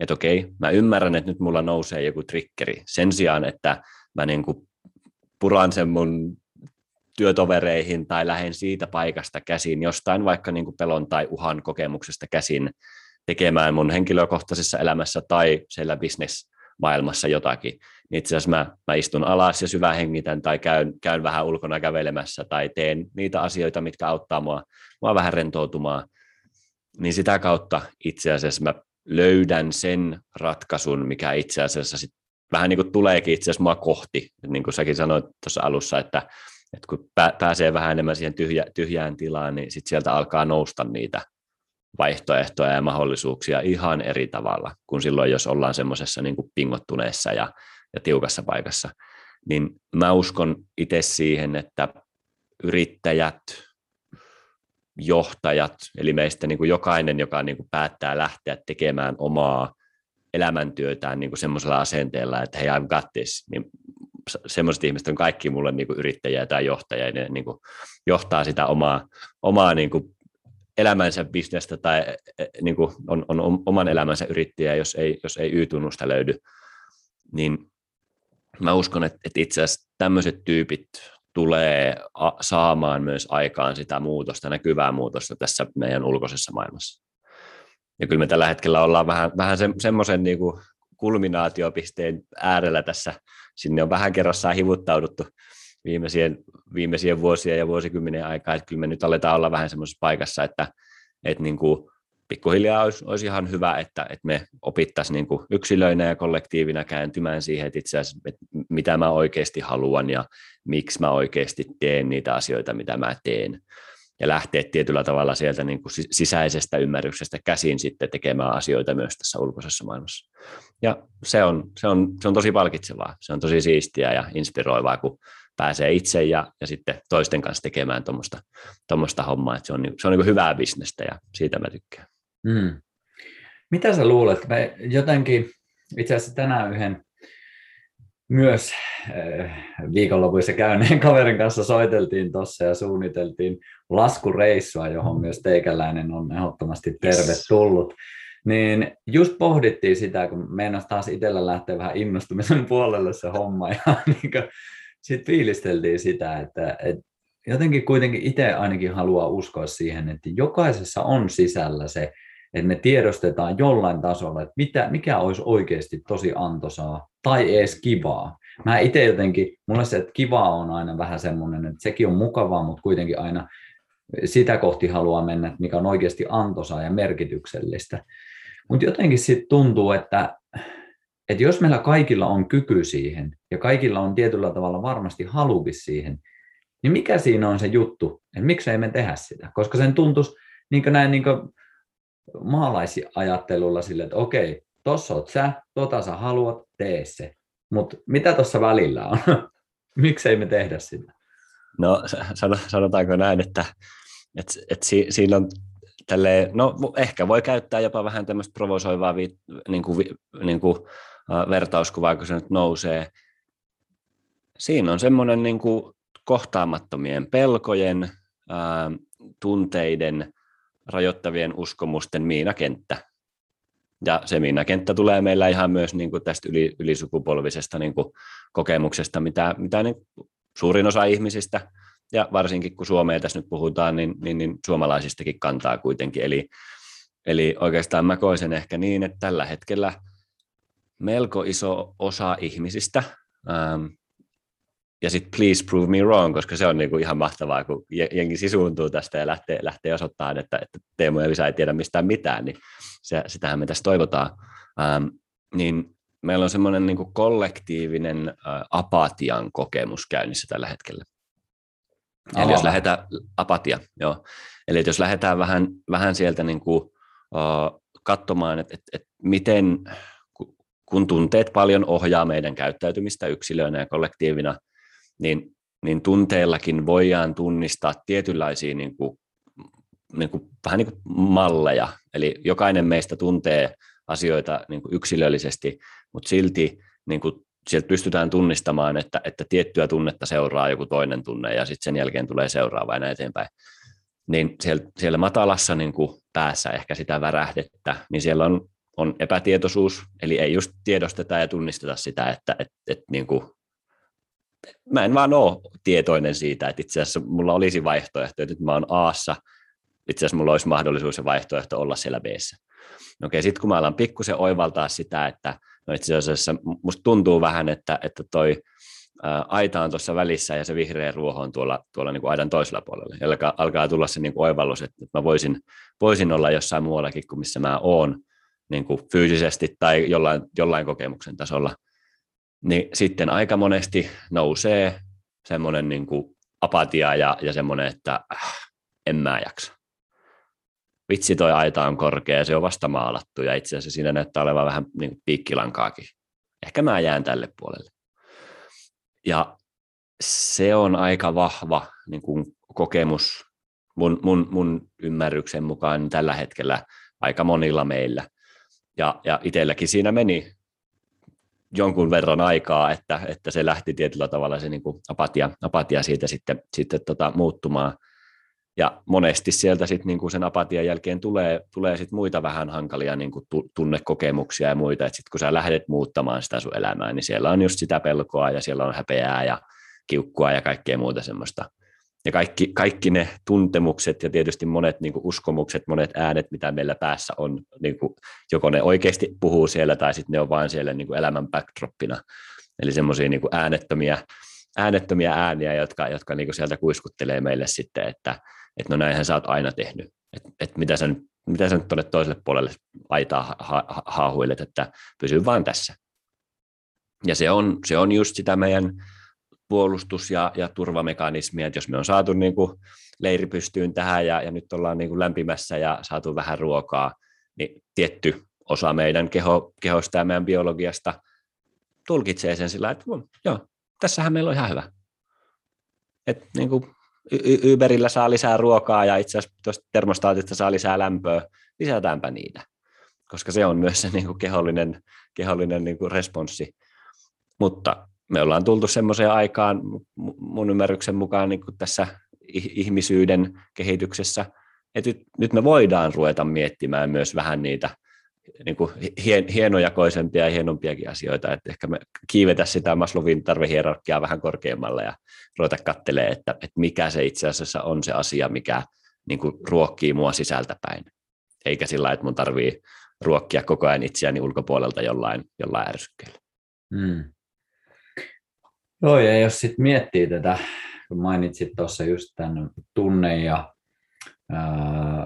että okei, mä ymmärrän, että nyt mulla nousee joku trikkeri. Sen sijaan, että mä niin kuin puran sen mun työtovereihin tai lähden siitä paikasta käsin, jostain vaikka niin kuin pelon tai uhan kokemuksesta käsin, tekemään mun henkilökohtaisessa elämässä tai siellä bisnesmaailmassa jotakin, niin itse asiassa mä, mä istun alas ja syvä hengitän tai käyn, käyn vähän ulkona kävelemässä tai teen niitä asioita, mitkä auttaa mua, mua vähän rentoutumaan, niin sitä kautta itse asiassa mä löydän sen ratkaisun, mikä itse asiassa sit vähän niin kuin tuleekin itse asiassa mua kohti, niin kuin säkin sanoit tuossa alussa, että, että kun pääsee vähän enemmän siihen tyhjä, tyhjään tilaan, niin sitten sieltä alkaa nousta niitä vaihtoehtoja ja mahdollisuuksia ihan eri tavalla kuin silloin, jos ollaan semmoisessa niin kuin pingottuneessa ja, ja tiukassa paikassa. Niin mä uskon itse siihen, että yrittäjät, johtajat, eli meistä niin kuin jokainen, joka niin kuin päättää lähteä tekemään omaa elämäntyötään niin kuin semmoisella asenteella, että hei, I've got this, niin semmoiset ihmiset on kaikki mulle niin kuin yrittäjiä tai johtajia, ja ne niin kuin johtaa sitä omaa, omaa niin kuin elämänsä bisnestä tai e, e, niin kuin on, on oman elämänsä yrittäjä, jos ei, jos ei Y-tunnusta löydy, niin mä uskon, että, että itse asiassa tämmöiset tyypit tulee saamaan myös aikaan sitä muutosta, näkyvää muutosta tässä meidän ulkoisessa maailmassa. Ja kyllä me tällä hetkellä ollaan vähän, vähän se, semmoisen niin kuin kulminaatiopisteen äärellä tässä. Sinne on vähän kerrassaan hivuttauduttu viimeisien, viimeisien vuosien ja vuosikymmenien aikaa, että kyllä me nyt aletaan olla vähän semmoisessa paikassa, että, että niin kuin pikkuhiljaa olisi, olisi ihan hyvä, että, että me opittaisiin niin kuin yksilöinä ja kollektiivina kääntymään siihen, että itse asiassa, että mitä mä oikeasti haluan ja miksi mä oikeasti teen niitä asioita, mitä mä teen. Ja lähteä tietyllä tavalla sieltä niin kuin sisäisestä ymmärryksestä käsin sitten tekemään asioita myös tässä ulkoisessa maailmassa. Ja se on, se on, se on tosi palkitsevaa, se on tosi siistiä ja inspiroivaa, kun pääsee itse ja, ja sitten toisten kanssa tekemään tuommoista hommaa. Että se on, se on niin hyvää bisnestä ja siitä mä tykkään. Mm. Mitä sä luulet? Me jotenkin itse asiassa tänään yhden myös äh, viikonlopuissa käyneen kaverin kanssa soiteltiin tuossa ja suunniteltiin laskureissua, johon myös teikäläinen on ehdottomasti tervetullut. Niin just pohdittiin sitä, kun meinas taas itsellä lähteä vähän innostumisen puolelle se homma ja niin sitten fiilisteltiin sitä, että, että jotenkin kuitenkin itse ainakin haluaa uskoa siihen, että jokaisessa on sisällä se että me tiedostetaan jollain tasolla, että mitä, mikä olisi oikeasti tosi antoisaa tai edes kivaa. Mä itse jotenkin, mulle se, että kivaa on aina vähän semmoinen, että sekin on mukavaa, mutta kuitenkin aina sitä kohti haluaa mennä, että mikä on oikeasti antoisaa ja merkityksellistä. Mutta jotenkin sitten tuntuu, että, että jos meillä kaikilla on kyky siihen ja kaikilla on tietyllä tavalla varmasti halukin siihen, niin mikä siinä on se juttu, että miksei me tehdä sitä? Koska sen tuntuisi niin näin niin maalaisajattelulla sille, että okei, tossa oot sä, tota sä haluat, tee se. Mutta mitä tuossa välillä on? Miksei me tehdä sitä? No sanotaanko näin, että, että, että si, siinä on tälle, no ehkä voi käyttää jopa vähän tämmöistä provosoivaa vi, niin kuin, niin kuin, vertauskuvaa, kun se nyt nousee. Siinä on semmoinen niin kuin kohtaamattomien pelkojen, tunteiden, rajoittavien uskomusten miinakenttä. Ja se miinakenttä tulee meillä ihan myös niin kuin tästä yli, ylisukupolvisesta niin kuin kokemuksesta, mitä, mitä niin suurin osa ihmisistä, ja varsinkin kun Suomea tässä nyt puhutaan, niin, niin, niin suomalaisistakin kantaa kuitenkin. Eli, eli oikeastaan mä koisen ehkä niin, että tällä hetkellä melko iso osa ihmisistä ähm, ja sitten please prove me wrong, koska se on niinku ihan mahtavaa, kun jengi sisuuntuu tästä ja lähtee, lähtee osoittamaan, että, että Teemu ja Visa ei tiedä mistään mitään, niin se, sitähän me tässä toivotaan. Ähm, niin meillä on semmoinen niinku kollektiivinen äh, apatian kokemus käynnissä tällä hetkellä. Aha. Eli jos lähdetään, apatia, joo. Eli jos lähdetään vähän, vähän sieltä niinku, uh, katsomaan, että et, et miten, kun tunteet paljon ohjaa meidän käyttäytymistä yksilöinä ja kollektiivina, niin, niin tunteellakin voidaan tunnistaa tietynlaisia niin kuin, niin kuin, vähän niin kuin malleja. Eli jokainen meistä tuntee asioita niin kuin yksilöllisesti, mutta silti niin kuin, sieltä pystytään tunnistamaan, että, että tiettyä tunnetta seuraa joku toinen tunne ja sitten sen jälkeen tulee seuraava näin eteenpäin. Niin siellä, siellä matalassa niin kuin päässä ehkä sitä värähdettä, niin siellä on, on epätietoisuus, eli ei just tiedosteta ja tunnisteta sitä, että et, et, niin kuin mä en vaan ole tietoinen siitä, että itse asiassa mulla olisi vaihtoehto, että nyt mä oon Aassa, itse asiassa mulla olisi mahdollisuus ja vaihtoehto olla siellä b No okei, sitten kun mä alan pikkusen oivaltaa sitä, että no itse asiassa musta tuntuu vähän, että, että toi aita on tuossa välissä ja se vihreä ruoho on tuolla, tuolla niin kuin aidan toisella puolella. Alkaa, alkaa tulla se niin kuin oivallus, että mä voisin, voisin olla jossain muuallakin kuin missä mä oon niin kuin fyysisesti tai jollain, jollain kokemuksen tasolla niin sitten aika monesti nousee semmoinen niin kuin apatia ja, ja semmoinen, että äh, en mä jaksa. Vitsi toi aita on korkea se on vasta maalattu ja itse asiassa siinä näyttää olevan vähän niin kuin piikkilankaakin. Ehkä mä jään tälle puolelle. Ja se on aika vahva niin kuin kokemus mun, mun, mun ymmärryksen mukaan tällä hetkellä aika monilla meillä. Ja, ja itselläkin siinä meni jonkun verran aikaa, että, että se lähti tietyllä tavalla se niin kuin apatia, apatia siitä sitten, sitten tota, muuttumaan. Ja monesti sieltä sitten niin kuin sen apatian jälkeen tulee, tulee sit muita vähän hankalia niin kuin tunnekokemuksia ja muita, että sitten kun sä lähdet muuttamaan sitä sun elämää, niin siellä on just sitä pelkoa ja siellä on häpeää ja kiukkua ja kaikkea muuta semmoista. Ja kaikki, kaikki ne tuntemukset ja tietysti monet niin kuin uskomukset, monet äänet, mitä meillä päässä on, niin kuin, joko ne oikeasti puhuu siellä tai sitten ne on vain siellä niin kuin elämän backdropina. Eli semmoisia niin äänettömiä, äänettömiä ääniä, jotka, jotka niin kuin sieltä kuiskuttelee meille sitten, että, että no näinhän sä oot aina tehnyt. Että, että mitä sä nyt mitä sä nyt tuonne toiselle puolelle aitaa ha- ha- että pysy vaan tässä. Ja se on, se on just sitä meidän puolustus- ja, ja turvamekanismia, että jos me on saatu niin kuin leiri pystyyn tähän ja, ja nyt ollaan niin kuin lämpimässä ja saatu vähän ruokaa, niin tietty osa meidän keho, kehosta ja meidän biologiasta tulkitsee sen sillä, että joo, tässähän meillä on ihan hyvä. Et niin kuin Uberillä saa lisää ruokaa ja itse asiassa tuosta termostaatista saa lisää lämpöä, lisätäänpä niitä, koska se on myös se niin kuin kehollinen, kehollinen niin kuin responssi. Mutta me ollaan tultu semmoiseen aikaan mun ymmärryksen mukaan niin kuin tässä ihmisyyden kehityksessä, että nyt me voidaan ruveta miettimään myös vähän niitä niin kuin hien, hienojakoisempia ja hienompiakin asioita, että ehkä me kiivetä sitä Maslowin tarvehierarkiaa vähän korkeammalle ja ruveta kattelee, että, että mikä se itse asiassa on se asia, mikä niin kuin ruokkii mua sisältäpäin. Eikä sillä että mun tarvii ruokkia koko ajan itseäni ulkopuolelta jollain, jollain ärsykkeellä. Hmm. Joo, ja jos sitten miettii tätä, kun mainitsit tuossa just tämän tunne- ja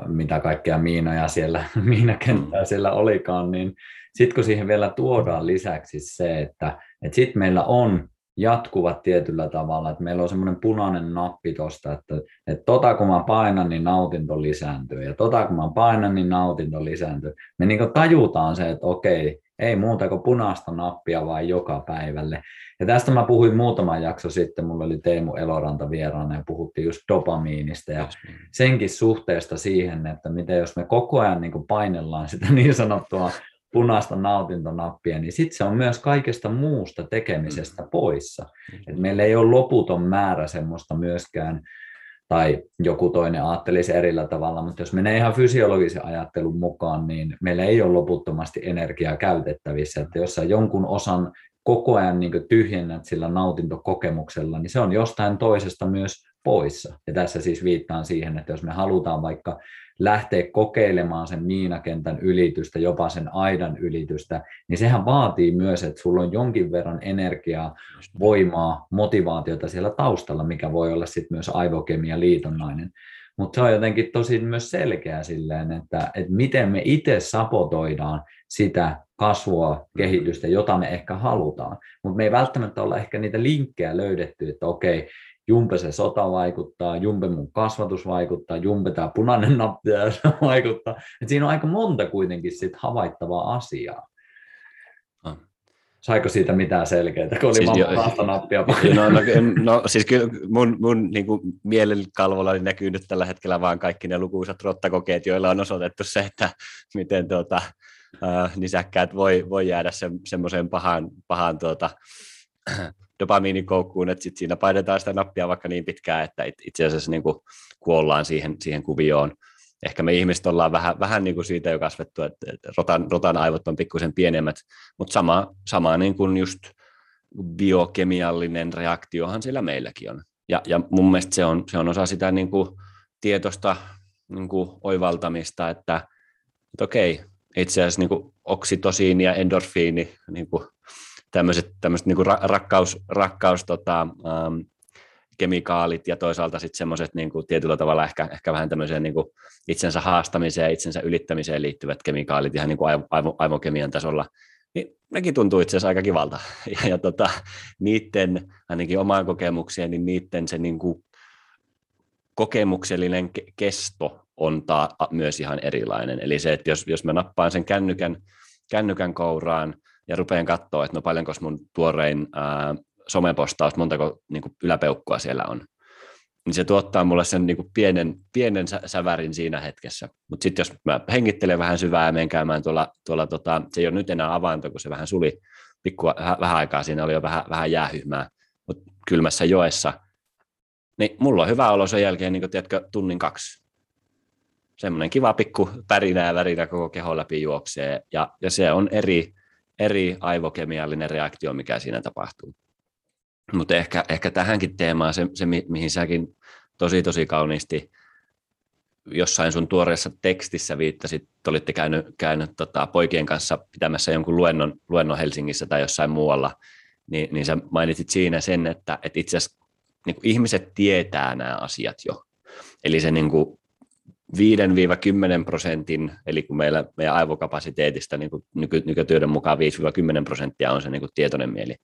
mitä kaikkea miinoja siellä, miinakenttää siellä olikaan, niin sitten kun siihen vielä tuodaan lisäksi se, että, että sitten meillä on jatkuvat tietyllä tavalla, että meillä on semmoinen punainen nappi tuosta, että, että tota kun mä painan, niin nautinto lisääntyy, ja tota kun mä painan, niin nautinto lisääntyy. Me niin tajutaan se, että okei, ei muuta kuin punaista nappia vaan joka päivälle. Ja tästä mä puhuin muutaman jakso sitten, mulla oli Teemu Eloranta vieraana ja puhuttiin just dopamiinista ja senkin suhteesta siihen, että miten jos me koko ajan niin painellaan sitä niin sanottua punaista nautintonappia, niin sitten se on myös kaikesta muusta tekemisestä mm. poissa. Et meillä ei ole loputon määrä semmoista myöskään, tai joku toinen ajattelisi erillä tavalla, mutta jos menee ihan fysiologisen ajattelun mukaan, niin meillä ei ole loputtomasti energiaa käytettävissä, että jos sä jonkun osan koko ajan niin tyhjennät sillä nautintokokemuksella, niin se on jostain toisesta myös poissa. Ja tässä siis viittaan siihen, että jos me halutaan vaikka lähteä kokeilemaan sen miinakentän ylitystä, jopa sen aidan ylitystä, niin sehän vaatii myös, että sulla on jonkin verran energiaa, voimaa, motivaatiota siellä taustalla, mikä voi olla sitten myös aivokemia liitonnainen. Mutta se on jotenkin tosi myös selkeä silleen, että, että miten me itse sapotoidaan sitä kasvua, kehitystä, jota me ehkä halutaan. Mutta me ei välttämättä olla ehkä niitä linkkejä löydetty, että okei, Jumpe se sota vaikuttaa, Jumpe mun kasvatus vaikuttaa, Jumpe tämä punainen nappi vaikuttaa. Et siinä on aika monta kuitenkin sit havaittavaa asiaa. Ah. Saiko siitä mitään selkeää, kun oli siis vaan nappia? No, no, no, siis kyllä mun, mun niin kuin mielenkalvolla näkyy nyt tällä hetkellä vaan kaikki ne lukuisat rottakokeet, joilla on osoitettu se, että miten tuota, äh, nisäkkäät voi, voi jäädä se, semmoiseen pahaan, pahaan tuota, dopamiinikoukkuun, että sit siinä painetaan sitä nappia vaikka niin pitkään, että itse asiassa niin kuin kuollaan siihen, siihen kuvioon. Ehkä me ihmiset ollaan vähän, vähän niin kuin siitä jo kasvettu, että rotan, rotan aivot on pikkusen pienemmät, mutta sama, sama niin kuin just biokemiallinen reaktiohan sillä meilläkin on. Ja, ja mun mielestä se on, se on osa sitä niin kuin tietoista niin kuin oivaltamista, että, että okei, itse asiassa niin kuin oksitosiini ja endorfiini, niin kuin tämmöiset, tämmöiset niin kuin rakkaus, rakkaus tota, ähm, kemikaalit ja toisaalta sitten semmoiset niin kuin tietyllä tavalla ehkä, ehkä vähän tämmöiseen niin kuin itsensä haastamiseen ja itsensä ylittämiseen liittyvät kemikaalit ihan niin kuin aivo, aivokemian tasolla, niin nekin tuntuu itse asiassa aika kivalta. Ja, ja tota, niiden, ainakin omaan kokemukseen, niin niiden se niin kuin kokemuksellinen kesto on ta, myös ihan erilainen. Eli se, että jos, jos mä nappaan sen kännykän, kännykän kouraan ja rupean katsoa, että no paljonko mun tuorein ää, somepostaus, montako niin kuin yläpeukkua siellä on, niin se tuottaa mulle sen niin kuin pienen, pienen sävärin siinä hetkessä. Mutta sitten jos mä hengittelen vähän syvää ja menen käymään tuolla, tuolla tota, se ei ole nyt enää avainto, kun se vähän suli pikkua, vähän aikaa, siinä oli jo vähän, vähän jäähyhmää, mutta kylmässä joessa, niin mulla on hyvä olo sen jälkeen, niin kuin, tiedätkö, tunnin kaksi. Semmoinen kiva pikku pärinä ja värinä koko keho läpi juoksee, ja, ja se on eri, eri aivokemiallinen reaktio, mikä siinä tapahtuu. mutta ehkä, ehkä tähänkin teemaan se, se, mihin säkin tosi tosi kauniisti jossain sun tuoreessa tekstissä viittasit, että olitte käynyt, käynyt tota, poikien kanssa pitämässä jonkun luennon, luennon Helsingissä tai jossain muualla, niin, niin sä mainitsit siinä sen, että, että itse asiassa niin ihmiset tietää nämä asiat jo. Eli se niin kuin 5-10 prosentin, eli kun meillä, meidän aivokapasiteetista niin kuin nyky, nykytyöden mukaan 5-10 prosenttia on se niin kuin tietoinen mieli.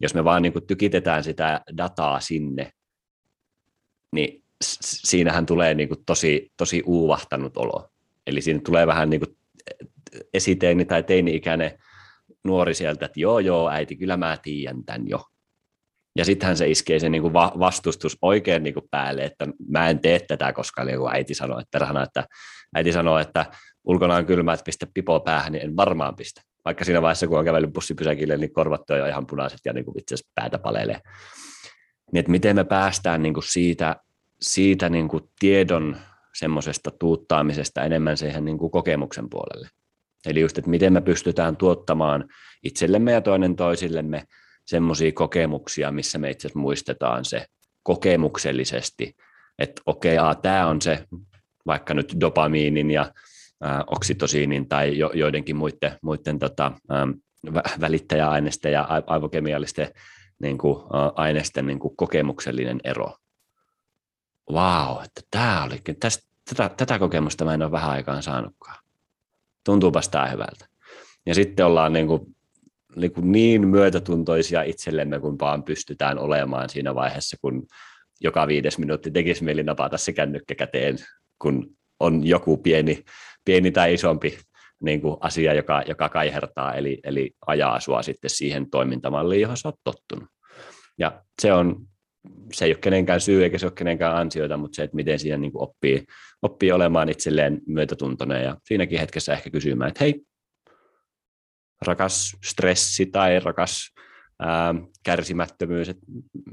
Jos me vaan niin kuin tykitetään sitä dataa sinne, niin siinähän tulee niin kuin tosi, tosi uuvahtanut olo. Eli siinä tulee vähän niin kuin esiteini- tai teini-ikäinen nuori sieltä, että joo, joo, äiti, kyllä mä tiedän tämän jo. Ja sittenhän se iskee se niin kuin vastustus oikein niin kuin päälle, että mä en tee tätä, koska niin kuin äiti sanoi, että, rahana, että äiti sanoo, että ulkona on kylmä, että pistä pipo päähän, niin en varmaan pistä. Vaikka siinä vaiheessa, kun on kävellyt bussipysäkille, niin korvat on jo ihan punaiset ja niin kuin itse asiassa päätä palelee. Niin, että miten me päästään niin kuin siitä, siitä niin kuin tiedon semmoisesta tuuttaamisesta enemmän siihen niin kuin kokemuksen puolelle. Eli just, että miten me pystytään tuottamaan itsellemme ja toinen toisillemme semmoisia kokemuksia, missä me itse muistetaan se kokemuksellisesti, että okei, okay, tämä on se vaikka nyt dopamiinin ja ää, oksitosiinin tai jo, joidenkin muiden, muiden tota, ää, välittäjäaineisten ja aivokemiallisten niin kuin, ää, aineisten niin kuin kokemuksellinen ero. Vau, wow, että tämä olikin, tästä, tätä, tätä kokemusta mä en ole vähän aikaan saanutkaan. Tuntuupas tämä hyvältä. Ja sitten ollaan niin kuin niin, kuin niin myötätuntoisia itsellemme, kun vaan pystytään olemaan siinä vaiheessa, kun joka viides minuutti tekisi mieli napata se kännykkä käteen, kun on joku pieni, pieni tai isompi niin kuin asia, joka, joka kaihertaa, eli, eli ajaa sua sitten siihen toimintamalliin, johon sä oot tottunut. Ja se on, se ei ole kenenkään syy eikä se ole kenenkään ansioita, mutta se, että miten siinä niin kuin oppii, oppii olemaan itselleen myötätuntoinen ja siinäkin hetkessä ehkä kysymään, että hei, rakas stressi tai rakas ää, kärsimättömyys, että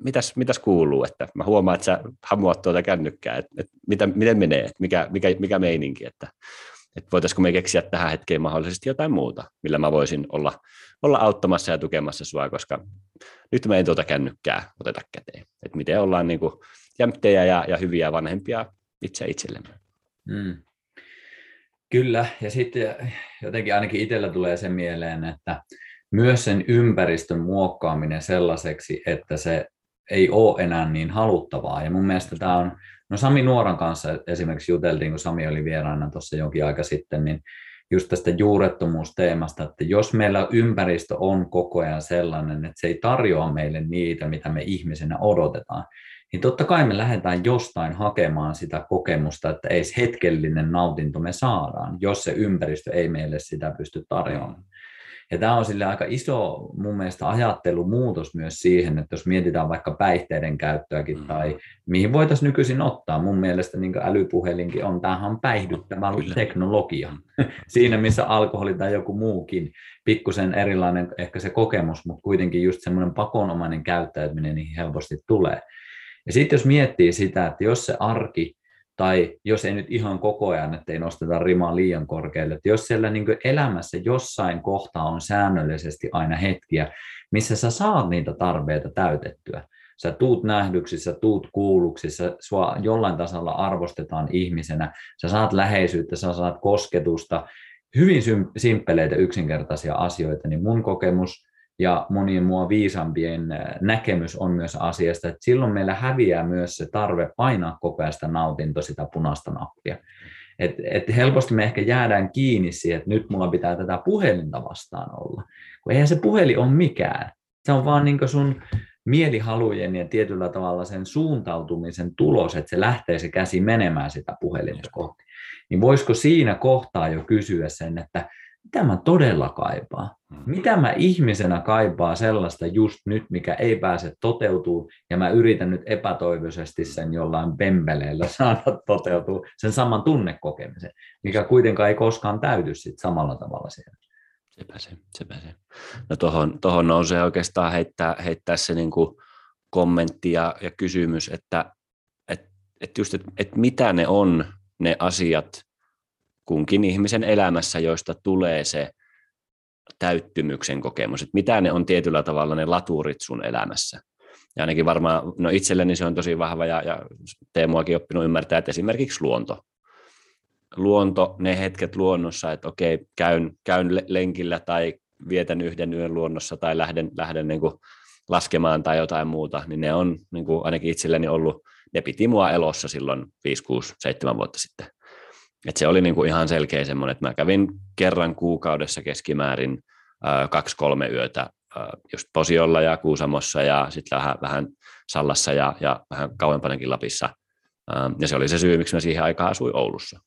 mitäs, mitäs kuuluu, että mä huomaan, että sä hamuat tuota kännykkää, että, että mitä, miten menee, että mikä, mikä, mikä meininki, että, että voitaisiko me keksiä tähän hetkeen mahdollisesti jotain muuta, millä mä voisin olla, olla auttamassa ja tukemassa sua, koska nyt me ei tuota kännykkää oteta käteen. Että miten ollaan niin kuin ja, ja hyviä vanhempia itse itsellemme. Mm. Kyllä, ja sitten jotenkin ainakin itsellä tulee se mieleen, että myös sen ympäristön muokkaaminen sellaiseksi, että se ei ole enää niin haluttavaa. Ja mun mielestä tämä on, no Sami Nuoran kanssa esimerkiksi juteltiin, kun Sami oli vieraana tuossa jonkin aika sitten, niin just tästä juurettomuusteemasta, että jos meillä ympäristö on koko ajan sellainen, että se ei tarjoa meille niitä, mitä me ihmisenä odotetaan, niin totta kai me lähdetään jostain hakemaan sitä kokemusta, että ei hetkellinen nautinto me saadaan, jos se ympäristö ei meille sitä pysty tarjoamaan. Ja tämä on sille aika iso mun mielestä ajattelumuutos myös siihen, että jos mietitään vaikka päihteiden käyttöäkin mm. tai mihin voitaisiin nykyisin ottaa, mun mielestä niin älypuhelinkin on, tämähän on päihdyttävä Kyllä. teknologia. Mm. Siinä missä alkoholi tai joku muukin, pikkusen erilainen ehkä se kokemus, mutta kuitenkin just semmoinen pakonomainen käyttäytyminen niihin helposti tulee. Ja sitten jos miettii sitä, että jos se arki, tai jos ei nyt ihan koko ajan, että ei nosteta rimaa liian korkealle, että jos siellä niin elämässä jossain kohtaa on säännöllisesti aina hetkiä, missä sä saat niitä tarpeita täytettyä, sä tuut nähdyksi, sä tuut kuulluksi, sä, sua jollain tasolla arvostetaan ihmisenä, sä saat läheisyyttä, sä saat kosketusta, hyvin simppeleitä yksinkertaisia asioita, niin mun kokemus ja monien mua viisampien äh, näkemys on myös asiasta, että silloin meillä häviää myös se tarve painaa koko ajan sitä nautinto, sitä punaista nappia. Et, et helposti me ehkä jäädään kiinni siihen, että nyt mulla pitää tätä puhelinta vastaan olla. Kun eihän se puhelin ole mikään. Se on vaan niin sun mielihalujen ja tietyllä tavalla sen suuntautumisen tulos, että se lähtee se käsi menemään sitä puhelinta kohti. Niin voisiko siinä kohtaa jo kysyä sen, että mitä mä todella kaipaan? Mm. Mitä mä ihmisenä kaipaa sellaista just nyt, mikä ei pääse toteutuu, ja mä yritän nyt epätoivoisesti sen jollain pempeleellä saada toteutua sen saman tunnekokemisen, mikä kuitenkaan ei koskaan täyty sit samalla tavalla siellä. Sepä se, sepä se. No tuohon, tohon nousee oikeastaan heittää, heittää se niin kuin kommentti ja, ja kysymys, että et, et just, et, et mitä ne on ne asiat, kunkin ihmisen elämässä, joista tulee se täyttymyksen kokemus, että mitä ne on tietyllä tavalla ne laturit sun elämässä. Ja ainakin varmaan, no itselleni se on tosi vahva ja, ja Teemuakin oppinut ymmärtää, että esimerkiksi luonto. Luonto, ne hetket luonnossa, että okei, käyn, käyn lenkillä tai vietän yhden yön luonnossa tai lähden, lähden niin kuin laskemaan tai jotain muuta, niin ne on niin kuin ainakin itselleni ollut, ne piti mua elossa silloin 5, 6, 7 vuotta sitten. Et se oli niin kuin ihan selkeä semmoinen, että mä kävin kerran kuukaudessa keskimäärin kaksi-kolme yötä just Posiolla ja Kuusamossa ja sitten vähän, vähän Sallassa ja, ja vähän kauempanakin Lapissa. Ja se oli se syy, miksi mä siihen aikaan asuin Oulussa.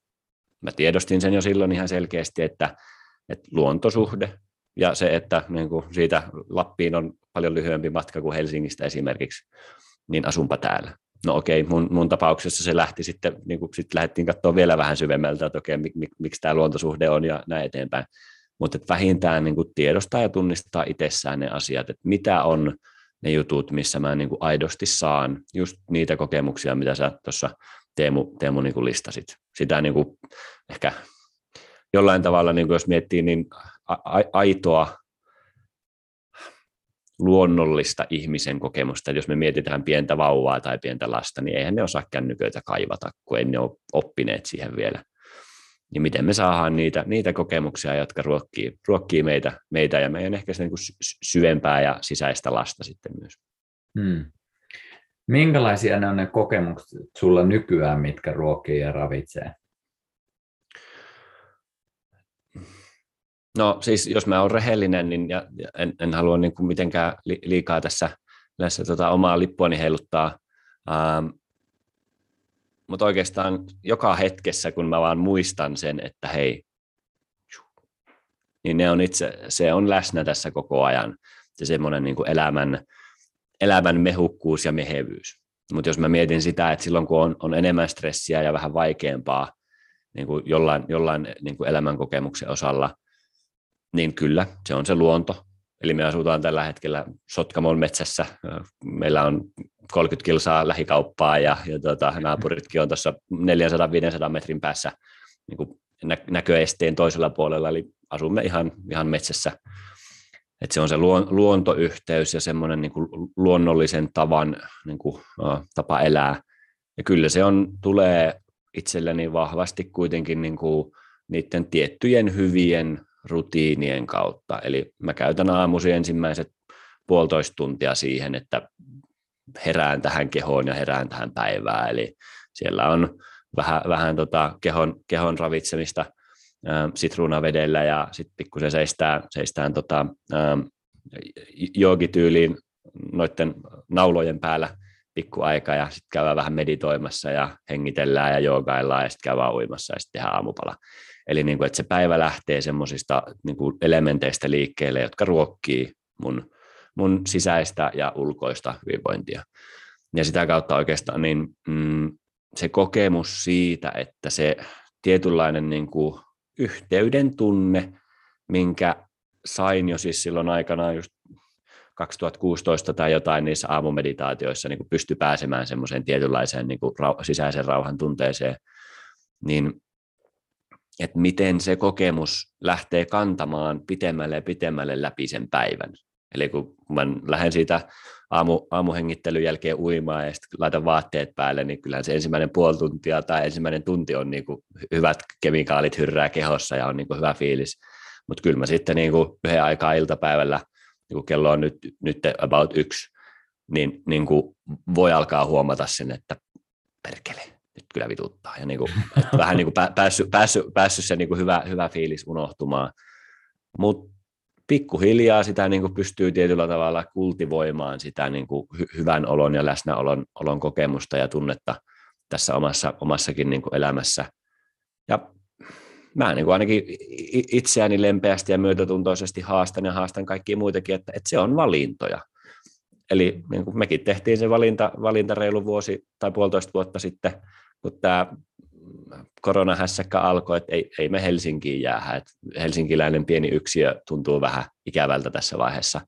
Mä tiedostin sen jo silloin ihan selkeästi, että, että luontosuhde ja se, että niin kuin siitä Lappiin on paljon lyhyempi matka kuin Helsingistä esimerkiksi, niin asunpa täällä. No okei, mun, mun tapauksessa se lähti sitten, niin kuin sitten lähdettiin katsoa vielä vähän syvemmältä, että okei, mik, mik, miksi tämä luontosuhde on ja näin eteenpäin. Mutta vähintään niin kuin tiedostaa ja tunnistaa itsessään ne asiat, että mitä on ne jutut, missä mä niin kuin aidosti saan just niitä kokemuksia, mitä sä tuossa Teemu, Teemu niin kuin listasit. Sitä niin kuin ehkä jollain tavalla, niin kuin jos miettii, niin aitoa luonnollista ihmisen kokemusta. Jos me mietitään pientä vauvaa tai pientä lasta, niin eihän ne osaa kännyköitä kaivata, kun ei ne ole oppineet siihen vielä. Niin miten me saadaan niitä, niitä kokemuksia, jotka ruokkii, ruokkii meitä, meitä ja meidän ehkä niin kuin syvempää ja sisäistä lasta sitten myös. Hmm. Minkälaisia ne on ne kokemukset sulla nykyään, mitkä ruokkii ja ravitsee? No siis jos mä oon rehellinen, niin ja, ja en, en halua niin kuin mitenkään li, liikaa tässä, tässä tota omaa lippuani heiluttaa, ähm, mutta oikeastaan joka hetkessä, kun mä vaan muistan sen, että hei, niin ne on itse, se on läsnä tässä koko ajan, se semmoinen niin elämän, elämän mehukkuus ja mehevyys. Mutta jos mä mietin sitä, että silloin kun on, on enemmän stressiä ja vähän vaikeampaa niin kuin jollain, jollain niin kuin elämänkokemuksen osalla, niin kyllä, se on se luonto. Eli me asutaan tällä hetkellä Sotkamon metsässä. Meillä on 30 kilsaa lähikauppaa ja, ja tota, naapuritkin on tuossa 400-500 metrin päässä niin kuin nä- näköesteen toisella puolella, eli asumme ihan, ihan metsässä. Et se on se luontoyhteys ja semmoinen niin kuin luonnollisen tavan niin kuin, uh, tapa elää. Ja kyllä se on, tulee itselleni vahvasti kuitenkin niin kuin niiden tiettyjen hyvien rutiinien kautta. Eli mä käytän aamusi ensimmäiset puolitoista tuntia siihen, että herään tähän kehoon ja herään tähän päivään. Eli siellä on vähän, vähän tota kehon, kehon ravitsemista sitruunavedellä ja sitten pikkusen seistään, seistään tota, joogityyliin noiden naulojen päällä pikkuaika ja sitten käydään vähän meditoimassa ja hengitellään ja joogaillaan ja sitten käydään uimassa ja sitten tehdään aamupala. Eli niin kuin, että se päivä lähtee semmoisista niin kuin elementeistä liikkeelle, jotka ruokkii mun, mun sisäistä ja ulkoista hyvinvointia. Ja sitä kautta oikeastaan niin, mm, se kokemus siitä, että se tietynlainen niin kuin yhteyden tunne, minkä sain jo siis silloin aikanaan just 2016 tai jotain niissä aamumeditaatioissa niin pysty pääsemään semmoiseen tietynlaiseen niin kuin rau- sisäisen rauhan tunteeseen, niin että miten se kokemus lähtee kantamaan pitemmälle ja pitemmälle läpi sen päivän. Eli kun mä lähden siitä aamu, aamuhengittelyn jälkeen uimaan ja sitten laitan vaatteet päälle, niin kyllähän se ensimmäinen puoli tuntia tai ensimmäinen tunti on niin kuin hyvät kemikaalit hyrrää kehossa ja on niin kuin hyvä fiilis. Mutta kyllä mä sitten niin kuin yhden aikaa iltapäivällä, niin kuin kello on nyt, nyt about yksi, niin, niin kuin voi alkaa huomata sen, että perkele, nyt kyllä vituttaa. Ja niin kuin, vähän niin kuin päässyt, päässyt, päässyt se niin kuin hyvä, hyvä fiilis unohtumaan. Mutta pikkuhiljaa sitä niin kuin pystyy tietyllä tavalla kultivoimaan sitä niin kuin hy- hyvän olon ja läsnäolon olon kokemusta ja tunnetta tässä omassa, omassakin niin kuin elämässä. Ja mä niin kuin ainakin itseäni lempeästi ja myötätuntoisesti haastan ja haastan kaikkia muitakin, että, että se on valintoja. Eli niin kuin mekin tehtiin se valinta, valinta reilu vuosi tai puolitoista vuotta sitten, kun tämä koronahässäkkä alkoi, että ei, ei me Helsinkiin jää, että helsinkiläinen pieni yksiö tuntuu vähän ikävältä tässä vaiheessa.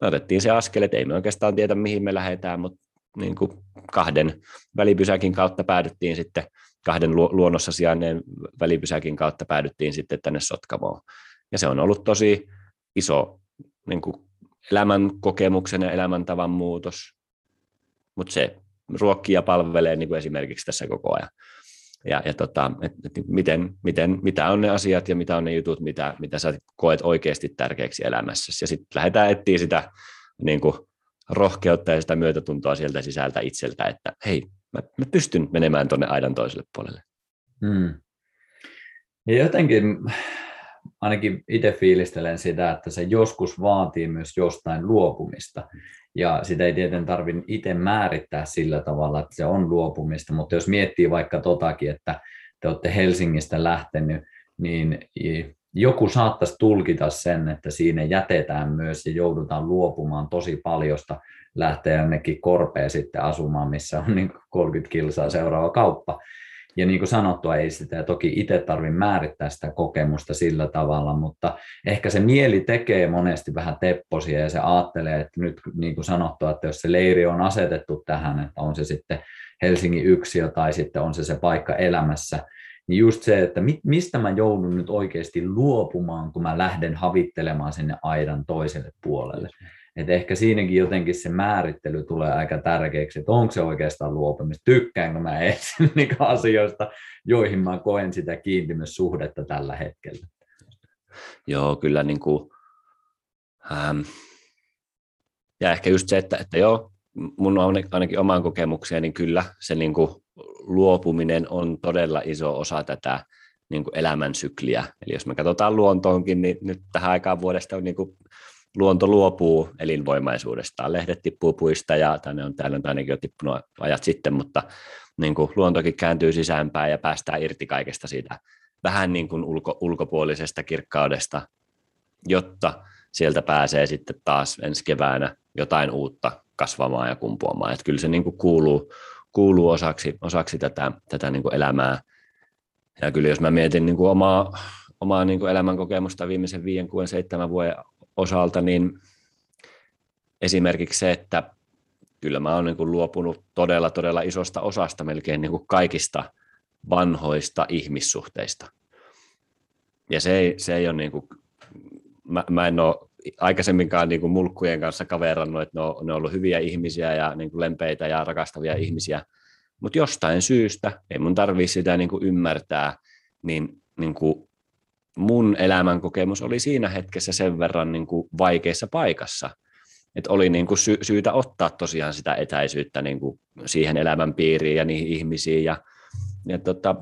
Me otettiin se askel, että ei me oikeastaan tiedä, mihin me lähdetään, mutta niin kuin kahden välipysäkin kautta päädyttiin sitten, kahden luonnossa sijainneen välipysäkin kautta päädyttiin sitten tänne Sotkamoon. Ja se on ollut tosi iso niin kuin elämän kokemuksen ja elämäntavan muutos. mutta se ruokkii ja palvelee niin kuin esimerkiksi tässä koko ajan. Ja, ja tota, et, et miten, miten, mitä on ne asiat ja mitä on ne jutut, mitä, mitä sä koet oikeasti tärkeäksi elämässä. Ja sitten lähdetään etsiä sitä niin kuin, rohkeutta ja sitä myötätuntoa sieltä sisältä itseltä, että hei, mä, mä pystyn menemään tuonne aidan toiselle puolelle. Hmm. Ja jotenkin ainakin itse fiilistelen sitä, että se joskus vaatii myös jostain luopumista. Ja sitä ei tietenkään tarvitse itse määrittää sillä tavalla, että se on luopumista, mutta jos miettii vaikka totakin, että te olette Helsingistä lähtenyt, niin joku saattaisi tulkita sen, että siinä jätetään myös ja joudutaan luopumaan tosi paljosta, lähteä jonnekin korpeen sitten asumaan, missä on niin 30 kilsaa seuraava kauppa. Ja niin kuin sanottua, ei sitä toki itse tarvitse määrittää sitä kokemusta sillä tavalla, mutta ehkä se mieli tekee monesti vähän tepposia ja se ajattelee, että nyt niin kuin sanottua, että jos se leiri on asetettu tähän, että on se sitten Helsingin yksiö tai sitten on se se paikka elämässä, niin just se, että mistä mä joudun nyt oikeasti luopumaan, kun mä lähden havittelemaan sinne aidan toiselle puolelle. Et ehkä siinäkin jotenkin se määrittely tulee aika tärkeäksi, että onko se oikeastaan luopumista, tykkäänkö mä niin asioista, joihin mä koen sitä kiintymyssuhdetta tällä hetkellä. Joo, kyllä niin kuin, ähm, ja ehkä just se, että, että joo, mun on ainakin omaan kokemukseen, niin kyllä se niin kuin luopuminen on todella iso osa tätä niin kuin elämän sykliä. Eli jos me katsotaan luontoonkin, niin nyt tähän aikaan vuodesta on niin kuin luonto luopuu elinvoimaisuudestaan. Lehdet tippuu puista ja tänne on täällä on ainakin jo tippunut ajat sitten, mutta niin kuin luontokin kääntyy sisäänpäin ja päästään irti kaikesta siitä vähän niin kuin ulko, ulkopuolisesta kirkkaudesta, jotta sieltä pääsee sitten taas ensi keväänä jotain uutta kasvamaan ja kumpuamaan. Että kyllä se niin kuin kuuluu, kuuluu osaksi, osaksi tätä, tätä niin kuin elämää. Ja kyllä jos mä mietin niin kuin omaa, omaa niin kuin elämänkokemusta viimeisen 5, 6, 7 vuoden osalta, niin esimerkiksi se, että kyllä mä oon niin kuin luopunut todella, todella isosta osasta melkein niin kuin kaikista vanhoista ihmissuhteista. Ja se ei, se ei ole niin kuin, mä, mä en ole aikaisemminkaan niin kuin mulkkujen kanssa kaverannut, että ne on, ne on ollut hyviä ihmisiä ja niin kuin lempeitä ja rakastavia ihmisiä, mutta jostain syystä, ei mun tarvii sitä niin kuin ymmärtää, niin, niin kuin mun elämän kokemus oli siinä hetkessä sen verran niin kuin vaikeassa paikassa, että oli niin kuin sy- syytä ottaa tosiaan sitä etäisyyttä niin kuin siihen elämän piiriin ja niihin ihmisiin ja, ja tota,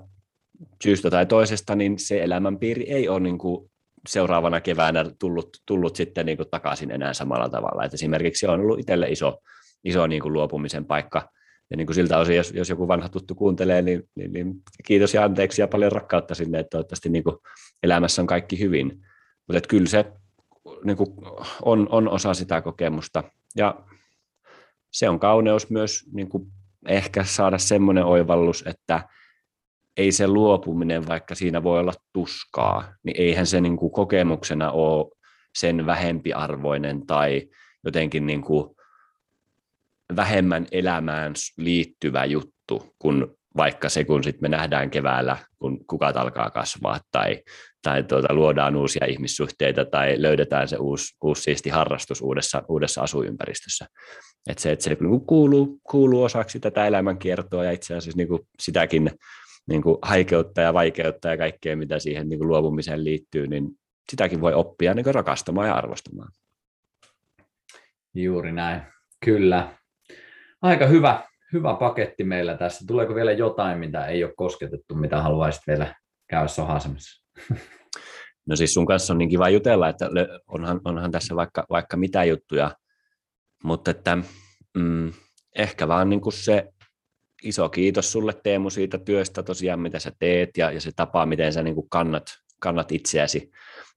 syystä tai toisesta, niin se elämänpiiri ei ole niin kuin seuraavana keväänä tullut, tullut sitten niin kuin takaisin enää samalla tavalla. Et esimerkiksi on ollut itselle iso, iso niin kuin luopumisen paikka. Ja niin kuin siltä osin, jos, jos joku vanha tuttu kuuntelee, niin, niin, niin kiitos ja anteeksi ja paljon rakkautta sinne, että toivottavasti niin kuin elämässä on kaikki hyvin. Mutta kyllä se niin kuin on, on osa sitä kokemusta. Ja se on kauneus myös niin kuin ehkä saada semmoinen oivallus, että ei se luopuminen, vaikka siinä voi olla tuskaa, niin eihän se niin kuin kokemuksena ole sen vähempiarvoinen tai jotenkin niin kuin vähemmän elämään liittyvä juttu kuin vaikka se, kun sit me nähdään keväällä, kun kukat alkaa kasvaa tai, tai tuota, luodaan uusia ihmissuhteita tai löydetään se uusi, uusi siisti harrastus uudessa, uudessa asuympäristössä. Et se, että se niinku kuuluu, kuuluu osaksi tätä elämänkiertoa ja itse asiassa niin kuin sitäkin niin kuin haikeutta ja vaikeutta ja kaikkea, mitä siihen niin kuin luopumiseen liittyy, niin sitäkin voi oppia niin kuin rakastamaan ja arvostamaan. Juuri näin, kyllä. Aika hyvä, hyvä paketti meillä tässä. Tuleeko vielä jotain, mitä ei ole kosketettu, mitä haluaisit vielä käydä sohasemassa? No siis sun kanssa on niin kiva jutella, että onhan, onhan tässä vaikka, vaikka mitä juttuja, mutta että mm, ehkä vaan niin kuin se iso kiitos sulle Teemu siitä työstä tosiaan, mitä sä teet ja, ja se tapa, miten sä niin kuin kannat, kannat itseäsi.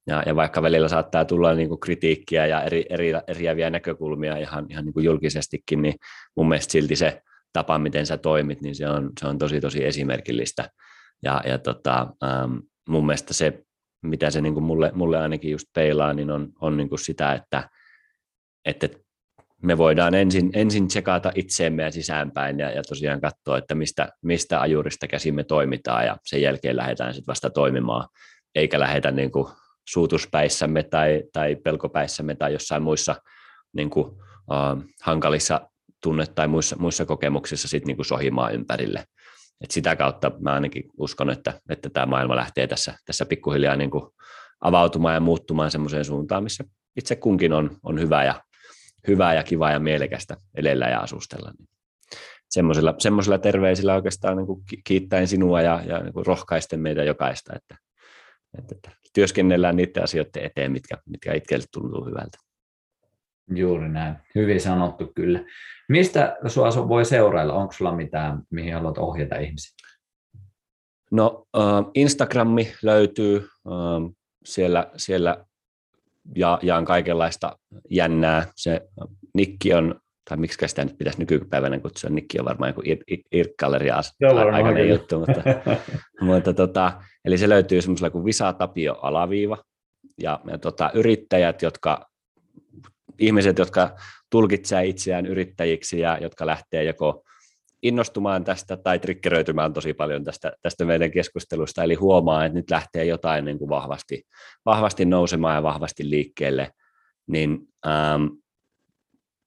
Ja, ja vaikka välillä saattaa tulla niin kuin kritiikkiä ja eri, eri, eriäviä näkökulmia ihan, ihan niin kuin julkisestikin, niin mun mielestä silti se tapa, miten sä toimit, niin se on, se on tosi tosi esimerkillistä. Ja, ja tota, ähm, mun mielestä se, mitä se niin kuin mulle, mulle ainakin just peilaa, niin on, on niin kuin sitä, että, että me voidaan ensin, ensin tsekata itseemme ja sisäänpäin ja, ja tosiaan katsoa, että mistä, mistä ajurista käsin me toimitaan ja sen jälkeen lähdetään sitten vasta toimimaan, eikä lähdetä niin kuin suutuspäissämme tai, tai pelkopäissämme tai jossain muissa niin kuin, uh, hankalissa tunne tai muissa, muissa kokemuksissa sit niin kuin sohimaan ympärille. Et sitä kautta mä ainakin uskon, että, että tämä maailma lähtee tässä, tässä pikkuhiljaa niin kuin avautumaan ja muuttumaan semmoiseen suuntaan, missä itse kunkin on, on hyvä, ja, hyvä ja kiva ja mielekästä elellä ja asustella. Semmoisilla, semmoisilla terveisillä oikeastaan niin kuin kiittäen sinua ja, ja niin kuin rohkaisten meitä jokaista, että, että, että työskennellään niiden asioiden eteen, mitkä, mitkä itselle tuntuu hyvältä. Juuri näin. Hyvin sanottu kyllä. Mistä sinua voi seurailla? Onko sulla mitään, mihin haluat ohjata ihmisiä? No, uh, Instagrammi löytyy. Uh, siellä, siellä ja, jaan kaikenlaista jännää. Se nikki on, tai miksi sitä nyt pitäisi nykypäivänä kutsua, nikki on varmaan joku irkkalleria aikainen juttu, mutta, mutta tota, eli se löytyy semmoisella kuin Visa Tapio alaviiva, ja, ja tota, yrittäjät, jotka ihmiset, jotka tulkitsee itseään yrittäjiksi ja jotka lähtee joko innostumaan tästä tai triggeröitymään tosi paljon tästä, tästä meidän keskustelusta, eli huomaa, että nyt lähtee jotain niin kuin vahvasti, vahvasti nousemaan ja vahvasti liikkeelle, niin ähm,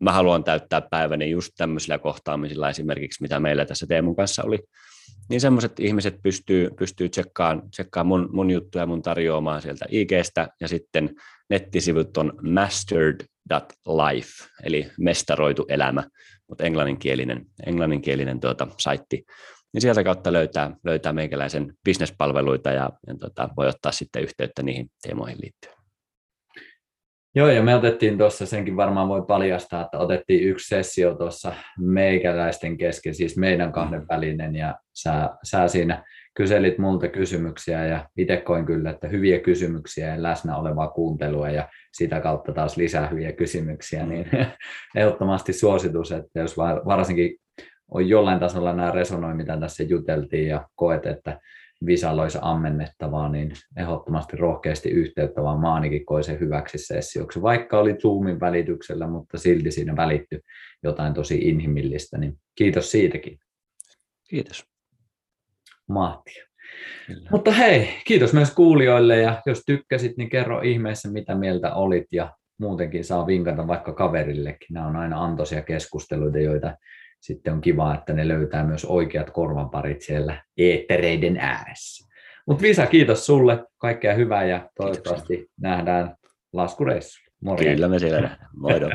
mä haluan täyttää päiväni just tämmöisillä kohtaamisilla esimerkiksi, mitä meillä tässä Teemun kanssa oli, niin semmoiset ihmiset pystyy, pystyy tsekkaamaan, tsekkaamaan mun, mun juttuja, mun tarjoamaan sieltä IGstä, ja sitten nettisivut on mastered.life, eli mestaroitu elämä, mutta englanninkielinen, englanninkielinen tuota, saitti. Niin sieltä kautta löytää, löytää meikäläisen bisnespalveluita ja, ja tuota, voi ottaa sitten yhteyttä niihin teemoihin liittyen. Joo, ja me otettiin tuossa, senkin varmaan voi paljastaa, että otettiin yksi sessio tuossa meikäläisten kesken, siis meidän kahden mm. välinen, ja sä, sä siinä kyselit multa kysymyksiä, ja itse koin kyllä, että hyviä kysymyksiä ja läsnä olevaa kuuntelua, ja sitä kautta taas lisää hyviä kysymyksiä, mm. niin ehdottomasti suositus, että jos varsinkin on jollain tasolla nämä resonoi, mitä tässä juteltiin, ja koet, että Visaloissa ammennettavaa, niin ehdottomasti rohkeasti yhteyttä, vaan mä ainakin koin sen hyväksi sessioksi. Vaikka oli Zoomin välityksellä, mutta silti siinä välitty jotain tosi inhimillistä, niin kiitos siitäkin. Kiitos. Mahtia. Kyllä. Mutta hei, kiitos myös kuulijoille ja jos tykkäsit, niin kerro ihmeessä mitä mieltä olit ja muutenkin saa vinkata vaikka kaverillekin. Nämä on aina antoisia keskusteluita, joita sitten on kiva, että ne löytää myös oikeat korvanparit siellä eettereiden ääressä. Mutta Visa, kiitos sulle, kaikkea hyvää ja toivottavasti Kiitoksia. nähdään laskureissulla. Kyllä me siellä nähdään. Moido.